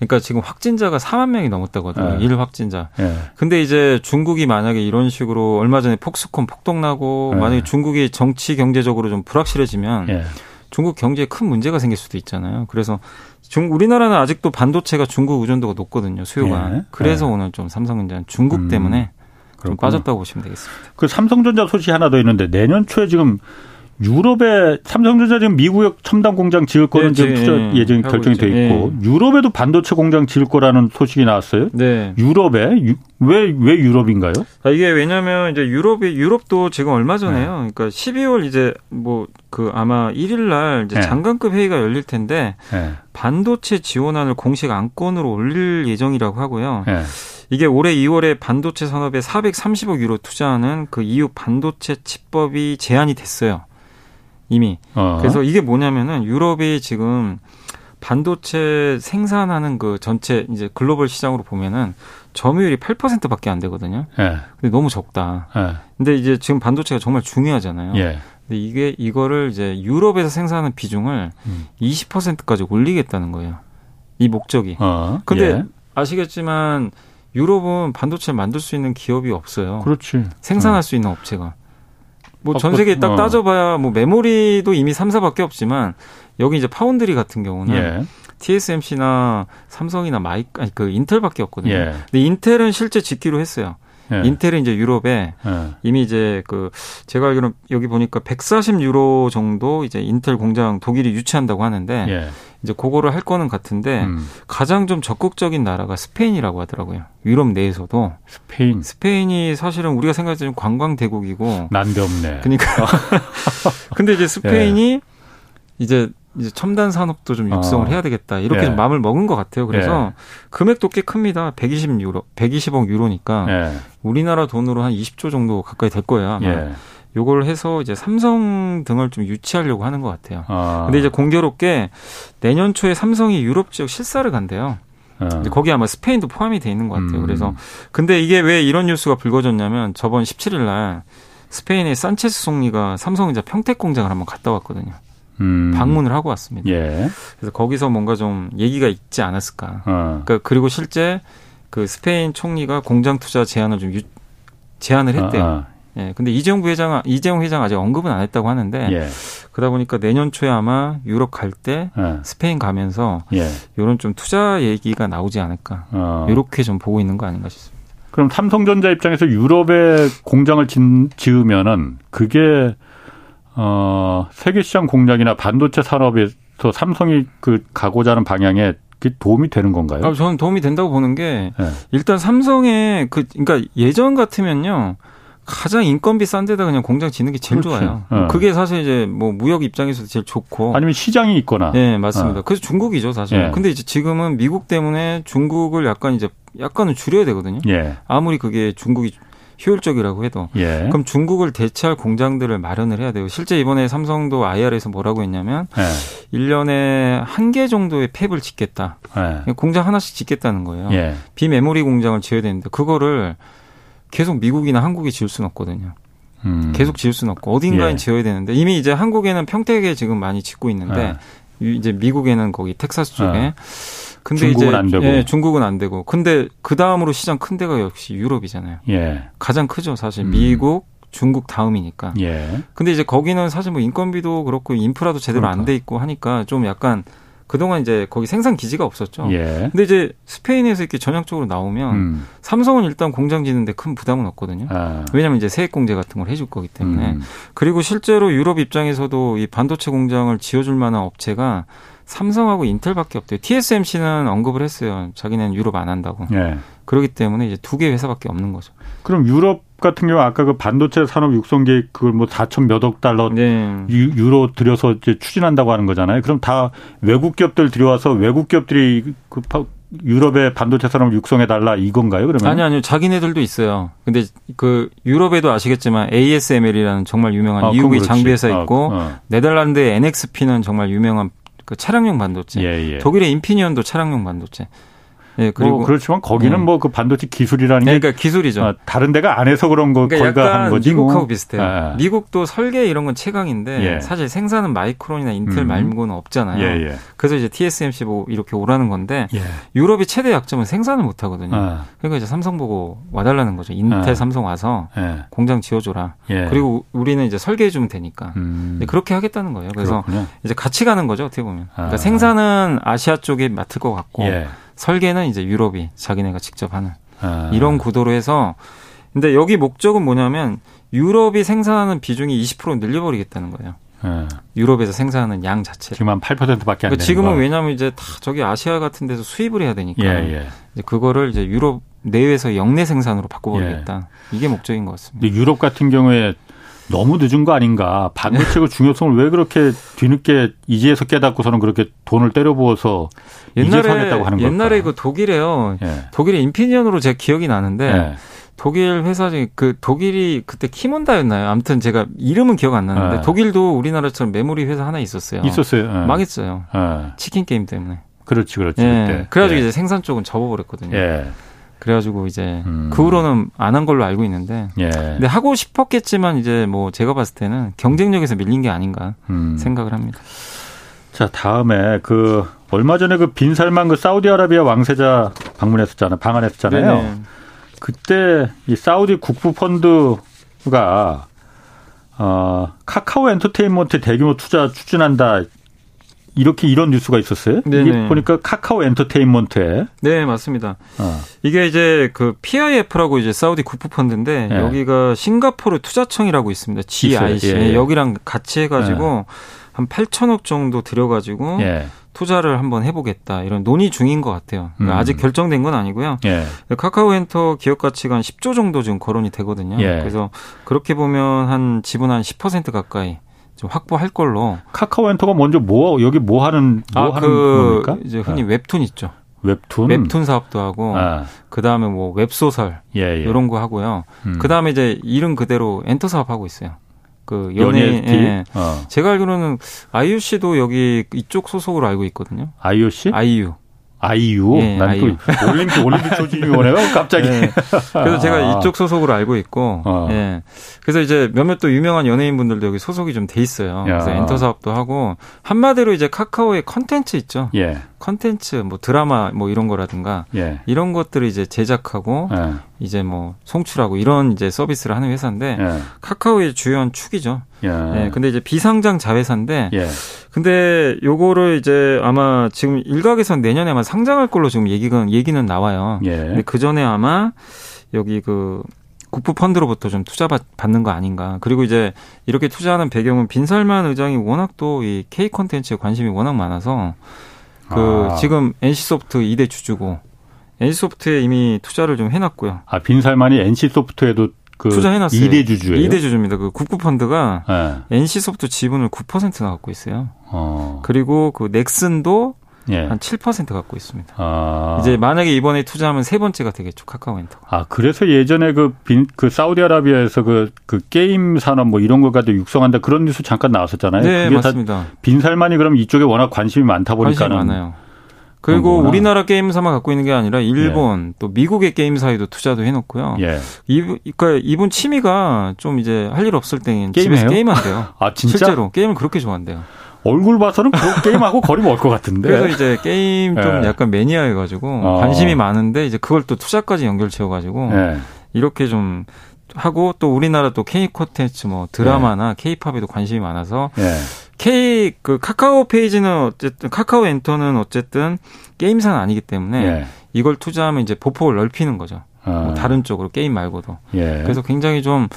그러니까 지금 확진자가 4만 명이 넘었다거든요. 네. 일 확진자. 네. 근데 이제 중국이 만약에 이런 식으로 얼마 전에 폭스콘 폭동 나고 네. 만약에 중국이 정치 경제적으로 좀 불확실해지면 네. 중국 경제에 큰 문제가 생길 수도 있잖아요. 그래서 중 우리나라는 아직도 반도체가 중국 의존도가 높거든요. 수요가. 네. 그래서 네. 오늘 좀 삼성전자는 중국 음. 때문에 좀 빠졌다고 보시면 되겠습니다. 그 삼성전자 소식이 하나 더 있는데 내년 초에 지금 유럽에 삼성전자 지금 미국에 첨단 공장 지을 거는 네, 지금 투자 예, 예정이 결정이 돼 있고 네. 유럽에도 반도체 공장 지을 거라는 소식이 나왔어요. 네. 유럽에 왜왜 왜 유럽인가요? 아, 이게 왜냐하면 이제 유럽이 유럽도 지금 얼마 전에요. 네. 그러니까 12월 이제 뭐 그 아마 1일 날 이제 네. 장관급 회의가 열릴 텐데 네. 반도체 지원안을 공식 안건으로 올릴 예정이라고 하고요. 이게 올해 2월에 반도체 산업에 430억 유로 투자하는 그 EU 반도체 칩법이 제안이 됐어요. 이미. 어. 그래서 이게 뭐냐면은 유럽이 지금 반도체 생산하는 그 전체 이제 글로벌 시장으로 보면은 점유율이 8%밖에 안 되거든요. 예. 근데 너무 적다. 예. 근데 이제 지금 반도체가 정말 중요하잖아요. 예. 근데 이게 이거를 이제 유럽에서 생산하는 비중을 음. 20%까지 올리겠다는 거예요. 이 목적이. 어. 근데 예. 아시겠지만 유럽은 반도체를 만들 수 있는 기업이 없어요. 그렇지. 생산할 어. 수 있는 업체가. 뭐전 어, 세계에 딱 어. 따져봐야 뭐 메모리도 이미 3사밖에 없지만 여기 이제 파운드리 같은 경우는 예. TSMC나 삼성이나 마이 아니 그 인텔밖에 없거든요. 예. 근데 인텔은 실제 짓기로 했어요. 예. 인텔은 이제 유럽에 예. 이미 이제 그 제가 알기로는 여기 보니까 140 유로 정도 이제 인텔 공장 독일이 유치한다고 하는데 예. 이제 그거를 할 거는 같은데 음. 가장 좀 적극적인 나라가 스페인이라고 하더라고요. 유럽 내에서도 스페인 스페인이 사실은 우리가 생각하는 관광 대국이고 난데없네. 그러니까 <laughs> 근데 이제 스페인이 예. 이제 이제 첨단 산업도 좀 육성을 어. 해야 되겠다 이렇게 예. 좀 마음을 먹은 것 같아요. 그래서 예. 금액도 꽤 큽니다. 120 유로, 120억 유로니까 예. 우리나라 돈으로 한 20조 정도 가까이 될 거예요. 아마. 예. 요걸 해서 이제 삼성 등을 좀 유치하려고 하는 것 같아요. 아. 근데 이제 공교롭게 내년 초에 삼성이 유럽 지역 실사를 간대요. 아. 거기 아마 스페인도 포함이 돼 있는 것 같아요. 음. 그래서 근데 이게 왜 이런 뉴스가 불거졌냐면 저번 17일 날 스페인의 산체스総理가 삼성전자 평택 공장을 한번 갔다 왔거든요. 음. 방문을 하고 왔습니다. 예. 그래서 거기서 뭔가 좀 얘기가 있지 않았을까. 어. 그러니까 그리고 실제 그 스페인 총리가 공장 투자 제안을 좀 유, 제안을 했대요. 어, 어. 예. 근데 이재용 부회장 이재용 회장 아직 언급은 안 했다고 하는데 예. 그러다 보니까 내년 초에 아마 유럽 갈때 예. 스페인 가면서 예. 이런 좀 투자 얘기가 나오지 않을까. 어. 이렇게 좀 보고 있는 거 아닌가 싶습니다. 그럼 삼성전자 입장에서 유럽에 공장을 지으면은 그게 어, 세계 시장 공략이나 반도체 산업에서 삼성이 그 가고자 하는 방향에 도움이 되는 건가요? 아, 저는 도움이 된다고 보는 게 네. 일단 삼성의 그 그러니까 예전 같으면요. 가장 인건비 싼 데다 그냥 공장 짓는 게 제일 그렇지. 좋아요. 네. 그게 사실 이제 뭐 무역 입장에서도 제일 좋고 아니면 시장이 있거나. 네, 맞습니다. 네. 그래서 중국이죠, 사실. 네. 근데 이제 지금은 미국 때문에 중국을 약간 이제 약간은 줄여야 되거든요. 예. 아무리 그게 중국이 효율적이라고 해도 예. 그럼 중국을 대체할 공장들을 마련을 해야 돼요. 실제 이번에 삼성도 IR에서 뭐라고 했냐면 예. 1년에 한 개 정도의 팹을 짓겠다. 예. 공장 하나씩 짓겠다는 거예요. 예. 비메모리 공장을 지어야 되는데 그거를 계속 미국이나 한국이 지을 수는 없거든요. 음. 계속 지을 수는 없고 어딘가에 예. 지어야 되는데 이미 이제 한국에는 평택에 지금 많이 짓고 있는데 예. 이제 미국에는 거기 텍사스 쪽에. 네. 근데 중국은 이제 안 되고. 예, 중국은 안 되고. 근데 그 다음으로 시장 큰 데가 역시 유럽이잖아요. 예. 가장 크죠, 사실. 음. 미국, 중국 다음이니까. 예. 근데 이제 거기는 사실 뭐 인건비도 그렇고 인프라도 제대로 그러니까. 안돼 있고 하니까 좀 약간 그동안 이제 거기 생산 기지가 없었죠. 예. 근데 이제 스페인에서 이렇게 전향적으로 나오면 음. 삼성은 일단 공장 짓는데 큰 부담은 없거든요. 아. 왜냐하면 이제 세액 공제 같은 걸 해줄 거기 때문에. 음. 그리고 실제로 유럽 입장에서도 이 반도체 공장을 지어줄 만한 업체가 삼성하고 인텔밖에 없대요. TSMC는 언급을 했어요. 자기는 유럽 안 한다고. 예. 그렇기 때문에 이제 두 개 회사밖에 없는 거죠. 그럼 유럽 같은 경우 아까 그 반도체 산업 육성 계획 그걸 뭐 4천 몇억 달러 네. 유로 들여서 이제 추진한다고 하는 거잖아요. 그럼 다 외국 기업들 들여와서 외국 기업들이 그 유럽의 반도체 산업을 육성해 달라 이건가요? 그러면 아니 아니요. 자기네들도 있어요. 근데 그 유럽에도 아시겠지만 ASML이라는 정말 유명한 아, 미국의 장비 회사 있고 아, 어. 네덜란드의 NXP는 정말 유명한 그 차량용 반도체. 예, 예. 독일의 인피니언도 차량용 반도체. 예, 그리고 뭐 그렇지만 거기는 네. 뭐그 반도체 기술이라는 게 그러니까 기술이죠. 아, 다른 데가 안 해서 그런 거 그러니까 거기가 한 거지. 뭐. 미국하고 뭐. 비슷해요. 아. 미국도 설계 이런 건 최강인데 예. 사실 생산은 마이크론이나 인텔 음. 말고는 없잖아요. 예, 예. 그래서 이제 TSMC 뭐 이렇게 오라는 건데 예. 유럽의 최대 약점은 생산을 못 하거든요. 아. 그러니까 이제 삼성 보고 와달라는 거죠. 인텔, 아. 삼성 와서 예. 공장 지어줘라. 예. 그리고 우리는 이제 설계해 주면 되니까 음. 그렇게 하겠다는 거예요. 그래서 그렇군요. 이제 같이 가는 거죠. 어떻게 보면. 그러니까 아. 생산은 아시아 쪽에 맡을 것 같고. 설계는 이제 유럽이 자기네가 직접 하는 아. 이런 구도로 해서 근데 여기 목적은 뭐냐면 유럽이 생산하는 비중이 20% 늘려버리겠다는 거예요. 아. 유럽에서 생산하는 양 자체. 지금 한 8%밖에 안 그러니까 되는 지금은 거. 왜냐하면 이제 다 저기 아시아 같은 데서 수입을 해야 되니까 예, 예. 이제 그거를 이제 유럽 내외에서 영내 생산으로 바꿔버리겠다. 예. 이게 목적인 것 같습니다. 유럽 같은 경우에 너무 늦은 거 아닌가. 반도체의 중요성을 왜 그렇게 뒤늦게 이제서 깨닫고서는 그렇게 돈을 때려부어서 옛날에? 옛날에 그 독일에요. 예. 독일의 인피니언으로 제 기억이 나는데 예. 독일 회사 중에 그 독일이 그때 키몬다였나요? 아무튼 제가 이름은 기억 안 나는데 예. 독일도 우리나라처럼 메모리 회사 하나 있었어요. 있었어요. 예. 망했어요. 예. 치킨 게임 때문에. 그렇지, 그렇지. 예. 그래가지고 이제 생산 쪽은 접어버렸거든요. 그래가지고 이제 음. 그 후로는 안 한 걸로 알고 있는데 예. 근데 하고 싶었겠지만 이제 뭐 제가 봤을 때는 경쟁력에서 밀린 게 아닌가 음. 생각을 합니다. 자 다음에 그 얼마 전에 그 빈살만 그 사우디아라비아 왕세자 방문했었잖아요 방한했었잖아요. 네네. 그때 이 사우디 국부 펀드가 어 카카오 엔터테인먼트 대규모 투자 추진한다 이렇게 이런 뉴스가 있었어요. 네네. 이게 보니까 카카오 엔터테인먼트에. 네, 맞습니다. 어. 이게 이제 그 PIF라고 이제 사우디 국부 펀드인데 네. 여기가 싱가포르 투자청이라고 있습니다. GIC. 예, 예. 여기랑 같이 해 가지고 예. 한 8천억 정도 들여 가지고 예. 투자를 한번 해보겠다 이런 논의 중인 것 같아요. 그러니까 음. 아직 결정된 건 아니고요. 예. 카카오엔터 기업 가치가 한 10조 정도 지금 거론이 되거든요. 예. 그래서 그렇게 보면 한 지분 한 10% 가까이 좀 확보할 걸로. 카카오엔터가 먼저 뭐 여기 뭐 하는 뭐 아, 하는 그 겁니까? 이제 흔히 네. 웹툰 있죠. 웹툰 웹툰 사업도 하고 아. 그다음에 뭐 웹소설 예, 예. 이런 거 하고요. 음. 그다음에 이제 이름 그대로 엔터 사업 하고 있어요. 그 연예 예. 어. 제가 알기로는 씨도 여기 이쪽 소속으로 알고 있거든요. 아이유 씨? 아이유. 아이유. 예, 올림픽 올림픽 조직이 오네요. <laughs> 갑자기. 네. 그래서 제가 아. 이쪽 소속으로 알고 있고, 어. 예. 그래서 이제 몇몇 또 유명한 연예인분들도 여기 소속이 좀 돼 있어요. 야. 그래서 엔터 사업도 하고 한마디로 이제 카카오의 컨텐츠 있죠. 예. 컨텐츠 뭐 드라마 뭐 이런 거라든가 예. 이런 것들을 이제 제작하고 예. 이제 뭐 송출하고 이런 이제 서비스를 하는 회사인데 예. 카카오의 주요한 축이죠. 예. 예. 근데 이제 비상장 자회사인데 예. 근데 요거를 이제 아마 지금 일각에선 내년에 아마 상장할 걸로 지금 얘기가 얘기는 나와요. 예. 근데 그 전에 아마 여기 그 국부 펀드로부터 좀 투자 받는 거 아닌가. 그리고 이제 이렇게 투자하는 배경은 빈살만 의장이 워낙 또 이 K 콘텐츠에 관심이 워낙 많아서 그 아. 지금 NC소프트 2대 주주고 NC소프트에 이미 투자를 좀 해놨고요. 아 빈살만이 NC소프트에도 그 투자해놨어요. 2대 주주예요. 2대 주주입니다. 그 국부 펀드가 네. NC소프트 지분을 9%나 갖고 있어요. 어. 그리고 그 넥슨도 예. 한7% 갖고 있습니다. 아. 이제 만약에 이번에 투자하면 세 번째가 되겠죠 카카오엔터. 아 그래서 예전에 그, 빈, 그 사우디아라비아에서 그, 그 게임 산업 뭐 이런 걸 가지고 육성한다 그런 뉴스 잠깐 나왔었잖아요. 네 맞습니다. 빈살만이 그럼 이쪽에 워낙 관심이 많다 보니까 관심이 많아요. 그리고 그렇구나. 우리나라 게임사만 갖고 있는 게 아니라 일본 예. 또 미국의 게임사에도 투자도 해놓고요. 예. 이분 그러니까 이분 취미가 좀 이제 할 일 없을 때 집에서 게임한대요. <laughs> 아 진짜? 실제로 게임을 그렇게 좋아한대요. 얼굴 봐서는 그 게임하고 <laughs> 거리 멀 것 같은데. 그래서 이제 게임 좀 네. 약간 매니아여가지고 어. 관심이 많은데 이제 그걸 또 투자까지 연결 지어가지고 네. 이렇게 좀 하고 또 우리나라 또 K 콘텐츠 뭐 드라마나 K 팝에도 관심이 많아서 네. K 그 카카오 페이지는 어쨌든 카카오 엔터는 어쨌든 게임사는 아니기 때문에 네. 이걸 투자하면 이제 보폭을 넓히는 거죠. 아. 뭐 다른 쪽으로 게임 말고도. 예. 그래서 굉장히 좀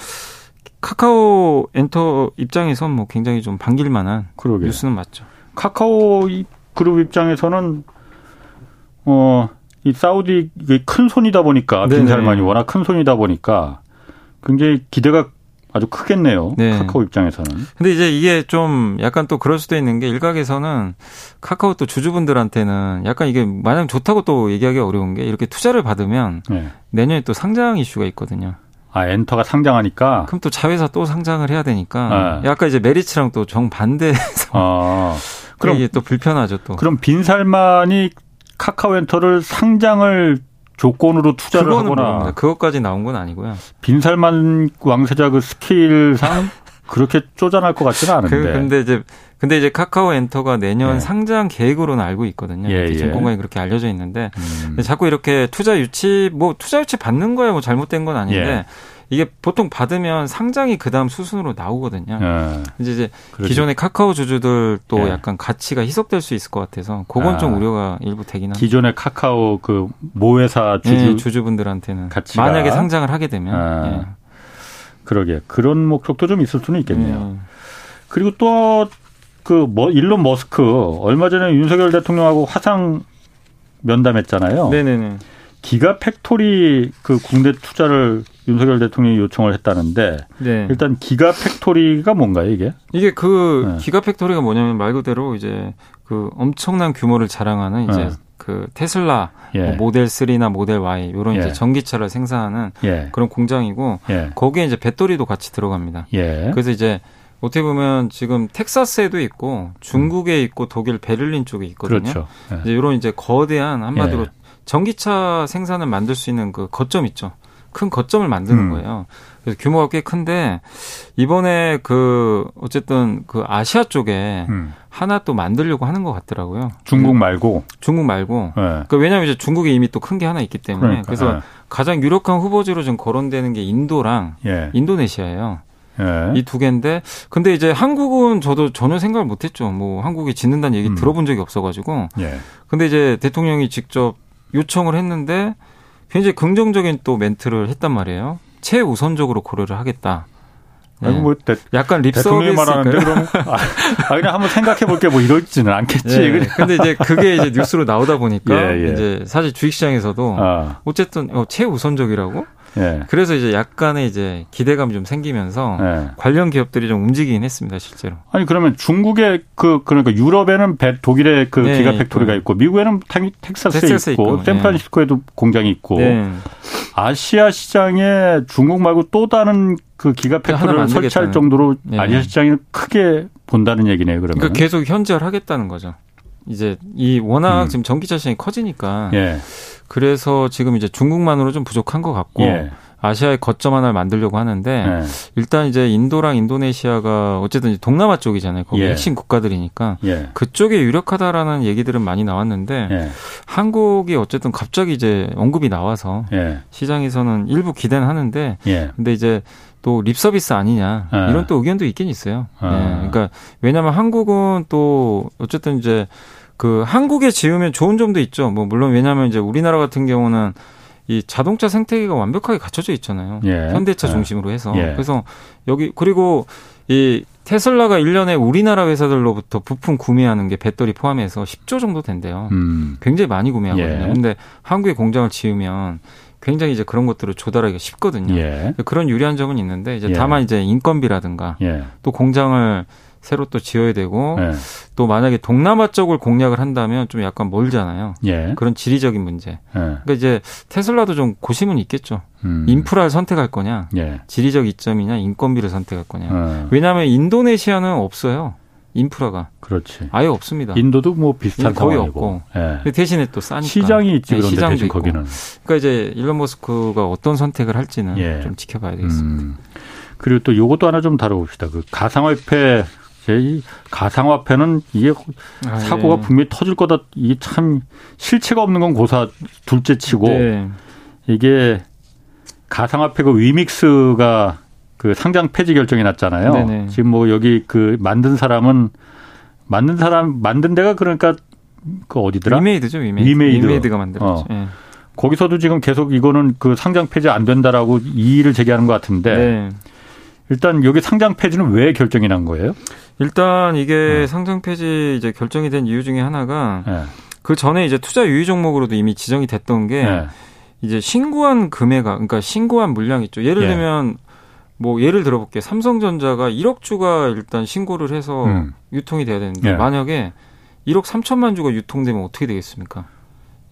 카카오 엔터 입장에선 뭐 굉장히 좀 반길 만한 그러게. 뉴스는 맞죠. 카카오 그룹 입장에서는 어, 이 사우디 큰 손이다 보니까 빈 살만이 워낙 큰 손이다 보니까 굉장히 기대가 아주 크겠네요. 네. 카카오 입장에서는. 근데 이제 이게 좀 약간 또 그럴 수도 있는 게 일각에서는 카카오 또 주주분들한테는 약간 이게 마냥 좋다고 또 얘기하기 어려운 게 이렇게 투자를 받으면 네. 내년에 또 상장 이슈가 있거든요. 아, 엔터가 상장하니까? 그럼 또 자회사 또 상장을 해야 되니까. 네. 약간 이제 메리츠랑 또 정반대해서. 아. <laughs> 그럼 이게 또 불편하죠, 또. 그럼 빈살만이 카카오 엔터를 상장을 조건으로 투자를 하거나 모릅니다. 그것까지 나온 건 아니고요. 빈살만 왕세자 그 스킬상 <laughs> 그렇게 쪼잔할 것 같지는 않은데. 그, 근데 이제 근데 이제 카카오 엔터가 내년 예. 상장 계획으로는 알고 있거든요. 예, 예. 공간이 그렇게 알려져 있는데 음. 자꾸 이렇게 투자 유치 뭐 투자 유치 받는 거야 뭐 잘못된 건 아닌데 예. 이게 보통 받으면 상장이 그 다음 수순으로 나오거든요. 예. 이제 이제. 기존의 카카오 주주들 또 예. 약간 가치가 희석될 수 있을 것 같아서 그건 아. 좀 우려가 일부 되긴 합니다. 기존의 카카오 그 모회사 주주 네, 주주분들한테는 가치가. 만약에 상장을 하게 되면 아. 예. 그러게 그런 목적도 좀 있을 수는 있겠네요. 네. 그리고 또 그 뭐 일론 머스크 얼마 전에 윤석열 대통령하고 화상 면담했잖아요. 네네네. Gigafactory 그 국내 투자를 윤석열 대통령이 요청을 했다는데 네. 일단 Gigafactory가 뭔가요 이게? 이게 그 네. Gigafactory가 뭐냐면 말 그대로 이제 그 엄청난 규모를 자랑하는 이제 네. 그 테슬라 예. 뭐 모델 3나 모델 Y 이런 예. 이제 전기차를 생산하는 예. 그런 공장이고 예. 거기에 이제 배터리도 같이 들어갑니다. 예. 그래서 이제 어떻게 보면 지금 텍사스에도 있고 중국에 있고 독일 베를린 쪽에 있거든요. 그렇죠. 예. 이제 이런 이제 거대한 한마디로 전기차 생산을 만들 수 있는 그 거점 있죠. 큰 거점을 만드는 음. 거예요. 그래서 규모가 꽤 큰데 이번에 그 어쨌든 그 아시아 쪽에 음. 하나 또 만들려고 하는 것 같더라고요. 중국 말고 중국 말고. 네. 그러니까 왜냐하면 이제 중국에 이미 또 큰 게 하나 있기 때문에 그러니까, 그래서 네. 가장 유력한 후보지로 좀 거론되는 게 인도랑 예. 인도네시아예요. 예. 이두 개인데 근데 이제 한국은 저도 전혀 생각을 못했죠. 뭐 한국이 짓는다는 얘기 음. 들어본 적이 없어가지고. 예. 근데 이제 대통령이 직접 요청을 했는데 굉장히 긍정적인 또 멘트를 했단 말이에요. 최우선적으로 고려를 하겠다. 네. 아니 뭐 대, 약간 립서비스 말하는데 그럼 아, 아, 그냥 한번 생각해 볼게 뭐 이러지는 않겠지. 예, 그냥. 근데 이제 그게 이제 뉴스로 나오다 보니까 <laughs> 예, 예. 이제 사실 주식 시장에서도 아. 어쨌든 어, 최우선적이라고 예. 그래서 이제 약간의 이제 기대감이 좀 생기면서 예. 관련 기업들이 좀 움직이긴 했습니다, 실제로. 아니 그러면 중국의 그 그러니까 유럽에는 배, 독일의 그 네, Gigafactory가 있고 미국에는 텍사스에, 텍사스에 있고, 있고 샌프란시스코에도 네. 공장이 있고 네. 아시아 시장에 중국 말고 또 다른 그 Gigafactory를 설치할 정도로 네. 아시아 시장이 크게 본다는 얘기네요. 그러면 그러니까 계속 현지화하겠다는 거죠. 이제 이 워낙 음. 지금 전기차 시장이 커지니까 예. 그래서 지금 이제 중국만으로 좀 부족한 것 같고 예. 아시아의 거점 하나를 만들려고 하는데 예. 일단 이제 인도랑 인도네시아가 어쨌든 동남아 쪽이잖아요. 거기 예. 핵심 국가들이니까 예. 그쪽에 유력하다라는 얘기들은 많이 나왔는데 예. 한국이 어쨌든 갑자기 이제 언급이 나와서 예. 시장에서는 일부 기대는 하는데 근데 이제 또 립서비스 아니냐 이런 또 의견도 있긴 있어요. 아. 예. 그러니까 왜냐하면 한국은 또 어쨌든 이제 그 한국에 지으면 좋은 점도 있죠. 뭐 물론 왜냐하면 이제 우리나라 같은 경우는 이 자동차 생태계가 완벽하게 갖춰져 있잖아요. 예. 현대차 예. 중심으로 해서. 예. 그래서 여기 그리고 이 테슬라가 1년에 우리나라 회사들로부터 부품 구매하는 게 배터리 포함해서 10조 정도 된대요. 음. 굉장히 많이 구매하거든요. 예. 근데 한국에 공장을 지으면 굉장히 이제 그런 것들을 조달하기가 쉽거든요. 예. 그런 유리한 점은 있는데 이제 예. 다만 이제 인건비라든가 예. 또 공장을 새로 또 지어야 되고 네. 또 만약에 동남아 쪽을 공략을 한다면 좀 약간 멀잖아요. 예. 그런 지리적인 문제. 예. 그러니까 이제 테슬라도 좀 고심은 있겠죠. 음. 인프라를 선택할 거냐, 예. 지리적 이점이냐, 인건비를 선택할 거냐. 예. 왜냐하면 인도네시아는 없어요. 인프라가. 그렇지. 아예 없습니다. 인도도 뭐 비슷한 거의 없고. 예. 대신에 또 싸니까. 시장이 있지 네, 그런데 시장도 대신 있고. 거기는. 그러니까 이제 일론 머스크가 어떤 선택을 할지는 예. 좀 지켜봐야 되겠습니다. 음. 그리고 또 요것도 하나 좀 다뤄봅시다. 그 가상화폐 이 가상화폐는 이게 아, 사고가 예. 분명히 터질 거다. 이게 참 실체가 없는 건 고사 둘째 치고 네. 이게 가상화폐 그 위믹스가 그 상장 폐지 결정이 났잖아요. 네네. 지금 뭐 여기 그 만든 사람은 만든 사람 만든 데가 그러니까 그 어디더라? 위메이드죠, 위메이드. 위메이드. 위메이드가 만들었죠. 어. 예. 거기서도 지금 계속 이거는 그 상장 폐지 안 된다라고 이의를 제기하는 것 같은데 네. 일단 여기 상장 폐지는 왜 결정이 난 거예요? 일단 이게 네. 상장 폐지 이제 결정이 된 이유 중에 하나가 네. 그 전에 이제 투자 유의 종목으로도 이미 지정이 됐던 게 네. 이제 신고한 금액가 그러니까 신고한 물량 있죠. 예를 예. 들면 뭐 예를 들어볼게요. 삼성전자가 1억 주가 일단 신고를 해서 음. 유통이 돼야 되는데 예. 만약에 1억 3천만 주가 유통되면 어떻게 되겠습니까?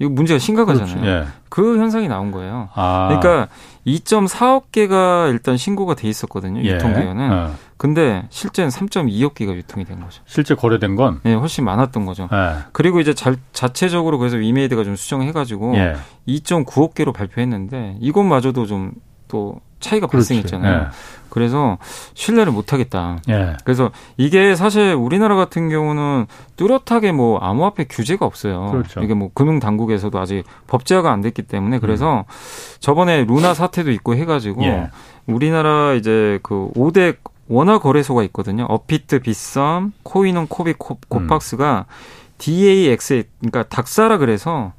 이거 문제가 심각하잖아요. 예. 그 현상이 나온 거예요. 아. 그러니까 2.4억 개가 일단 신고가 돼 있었거든요. 예. 유통대회는. 어. 근데 실제는 3.2억 개가 유통이 된 거죠. 실제 거래된 건? 네, 훨씬 많았던 거죠. 예. 그리고 이제 자, 자체적으로 그래서 위메이드가 좀 수정해가지고 예. 2.9억 개로 발표했는데 이것마저도 좀 또 차이가 그렇지. 발생했잖아요. 예. 그래서 신뢰를 못 하겠다. 예. 그래서 이게 사실 우리나라 같은 경우는 뚜렷하게 뭐 암호화폐 규제가 없어요. 그렇죠. 이게 뭐 금융 당국에서도 아직 법제화가 안 됐기 때문에 그래서 음. 저번에 루나 사태도 있고 해가지고 예. 우리나라 이제 그 5대 원화 거래소가 있거든요. 어피트, 비썸, 코인원, 코비, 코, 코팍스가 음. DAXA 그러니까 닥사라 그래서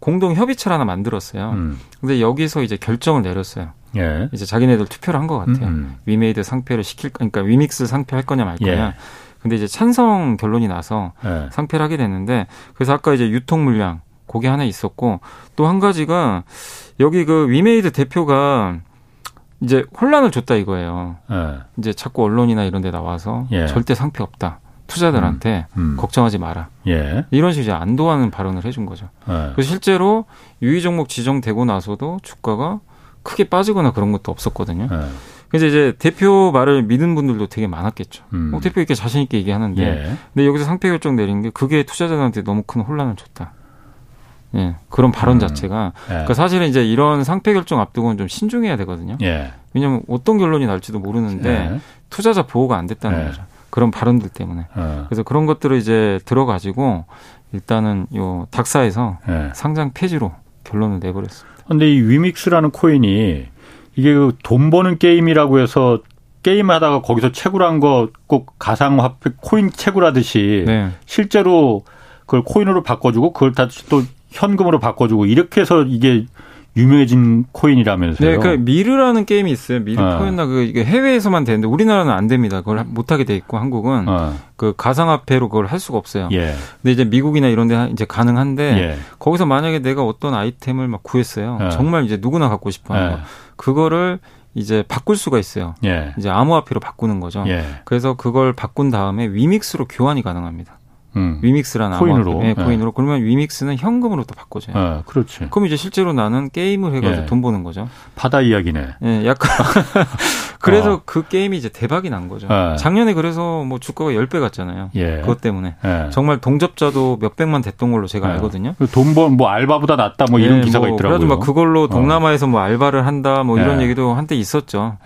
공동 협의체를 하나 만들었어요. 음. 근데 여기서 이제 결정을 내렸어요. 예. 이제 자기네들 투표를 한 것 같아요. 음. 위메이드 상폐를 시킬 그러니까 위믹스 상폐 할 거냐 말 거냐. 예. 근데 이제 찬성 결론이 나서 예. 상폐를 하게 됐는데 그래서 아까 이제 유통 물량 그게 하나 있었고 또 한 가지가 여기 그 위메이드 대표가 이제 혼란을 줬다 이거예요. 예. 이제 자꾸 언론이나 이런 데 나와서 예. 절대 상폐 없다. 투자들한테 음, 음. 걱정하지 마라. 예. 이런 식으로 이제 안도하는 발언을 해준 거죠. 예. 그래서 실제로 유의 종목 지정되고 나서도 주가가 크게 빠지거나 그런 것도 없었거든요. 네. 그래서 이제 대표 말을 믿는 분들도 되게 많았겠죠. 음. 뭐 대표 이렇게 자신 있게 얘기하는데, 예. 근데 여기서 상패 결정 내린 게 그게 투자자들한테 너무 큰 혼란을 줬다. 예, 그런 발언 음. 자체가. 예. 그러니까 사실은 이제 이런 상패 결정 앞두고는 좀 신중해야 되거든요. 예. 왜냐하면 어떤 결론이 날지도 모르는데 예. 투자자 보호가 안 됐다는 예. 거죠. 그런 발언들 때문에. 예. 그래서 그런 것들을 이제 들어가지고 일단은 요 닥사에서 상장 폐지로 결론을 내버렸습니다. 근데 이 위믹스라는 코인이 이게 그 돈 버는 게임이라고 해서 게임하다가 거기서 채굴한 거 꼭 가상화폐 코인 채굴하듯이 네. 실제로 그걸 코인으로 바꿔주고 그걸 다시 또 현금으로 바꿔주고 이렇게 해서 이게 유명해진 코인이라면서요. 네, 그 미르라는 게임이 있어요. 미르 어. 코인나 그 이게 해외에서만 되는데 우리나라는 안 됩니다. 그걸 못 하게 돼 있고 한국은 어. 그 가상화폐로 그걸 할 수가 없어요. 예. 근데 이제 미국이나 이런 데 이제 가능한데 예. 거기서 만약에 내가 어떤 아이템을 막 구했어요. 예. 정말 이제 누구나 갖고 싶어 하는 거. 예. 그거를 이제 바꿀 수가 있어요. 예. 이제 암호화폐로 바꾸는 거죠. 예. 그래서 그걸 바꾼 다음에 위믹스로 교환이 가능합니다. 음. 위믹스라는 코인으로 네, 코인으로 네. 그러면 위믹스는 현금으로 또 바꿔줘요. 네, 그렇지. 그럼 이제 실제로 나는 게임을 해가지고 예. 돈 버는 거죠. 바다 이야기네. 예, 약간 <laughs> 그래서 어. 그 게임이 이제 대박이 난 거죠. 예. 작년에 그래서 뭐 주가가 10배 갔잖아요. 예. 그것 때문에 예. 정말 동접자도 몇 백만 됐던 걸로 제가 예. 알거든요. 그 돈번 뭐 알바보다 낫다 뭐 이런 기사가 뭐, 있더라고요. 그래도 막 그걸로 어. 동남아에서 뭐 알바를 한다 뭐 이런 얘기도 한때 있었죠.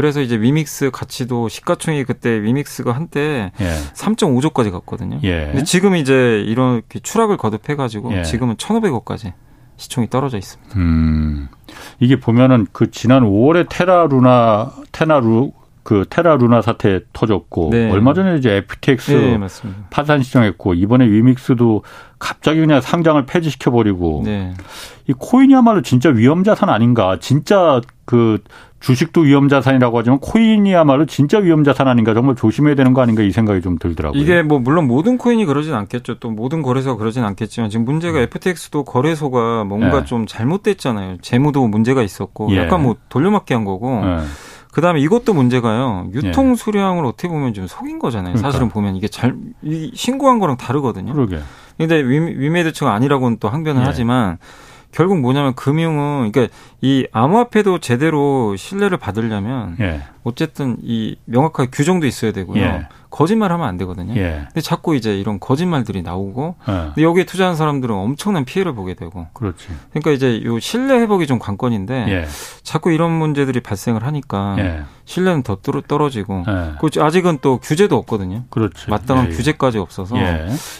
그래서 이제 위믹스 가치도 시가총액 그때 위믹스가 한때 예. 3.5조까지 갔거든요. 예. 근데 지금 이제 이렇게 추락을 거듭해 가지고 예. 지금은 1,500억까지 시총이 떨어져 있습니다. 음. 이게 보면은 그 지난 5월에 테라루나 테나루 그 테라 루나 사태 터졌고 네. 얼마 전에 이제 FTX 네, 파산 시정했고 이번에 위믹스도 갑자기 그냥 상장을 폐지시켜 버리고 네. 이 코인이야말로 진짜 위험 자산 아닌가? 진짜 그 주식도 위험 자산이라고 하지만 코인이야말로 진짜 위험 자산 아닌가 정말 조심해야 되는 거 아닌가 이 생각이 좀 들더라고요. 이게 뭐 물론 모든 코인이 그러진 않겠죠. 또 모든 거래소가 그러진 않겠지만 지금 문제가 음. FTX도 거래소가 뭔가 예. 좀 잘못됐잖아요. 재무도 문제가 있었고 예. 약간 뭐 돌려막기 한 거고. 예. 그다음에 이것도 문제가요. 유통 예. 수량을 어떻게 보면 좀 속인 거잖아요. 그러니까. 사실은 보면 이게 잘 신고한 거랑 다르거든요. 그러게. 근데 위, 위메드 측은 아니라고는 또 항변을 예. 하지만 결국 뭐냐면 금융은 그러니까 이 암호화폐도 제대로 신뢰를 받으려면 예. 어쨌든 이 명확하게 규정도 있어야 되고요. 예. 거짓말하면 안 되거든요. 예. 근데 자꾸 이제 이런 거짓말들이 나오고 예. 여기에 투자한 사람들은 엄청난 피해를 보게 되고. 그렇지. 그러니까 이제 요 신뢰 회복이 좀 관건인데 예. 자꾸 이런 문제들이 발생을 하니까 예. 신뢰는 더 떨어지고 예. 그 아직은 또 규제도 없거든요. 그렇지. 마땅한 예, 규제까지 없어서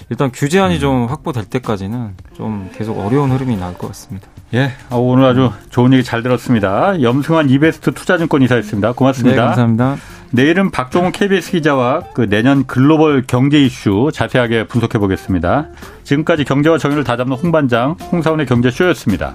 일단 규제안이 음. 좀 확보될 때까지는 좀 계속 어려운 흐름이 나올 것 같습니다. 예, 어, 오늘 아주 좋은 얘기 잘 들었습니다. 염승환 이베스트 투자증권 이사였습니다. 고맙습니다. 네, 감사합니다. 내일은 박종훈 KBS 기자와 그 내년 글로벌 경제 이슈 자세하게 분석해 보겠습니다. 지금까지 경제와 정의를 다잡는 홍반장 홍사원의 경제쇼였습니다.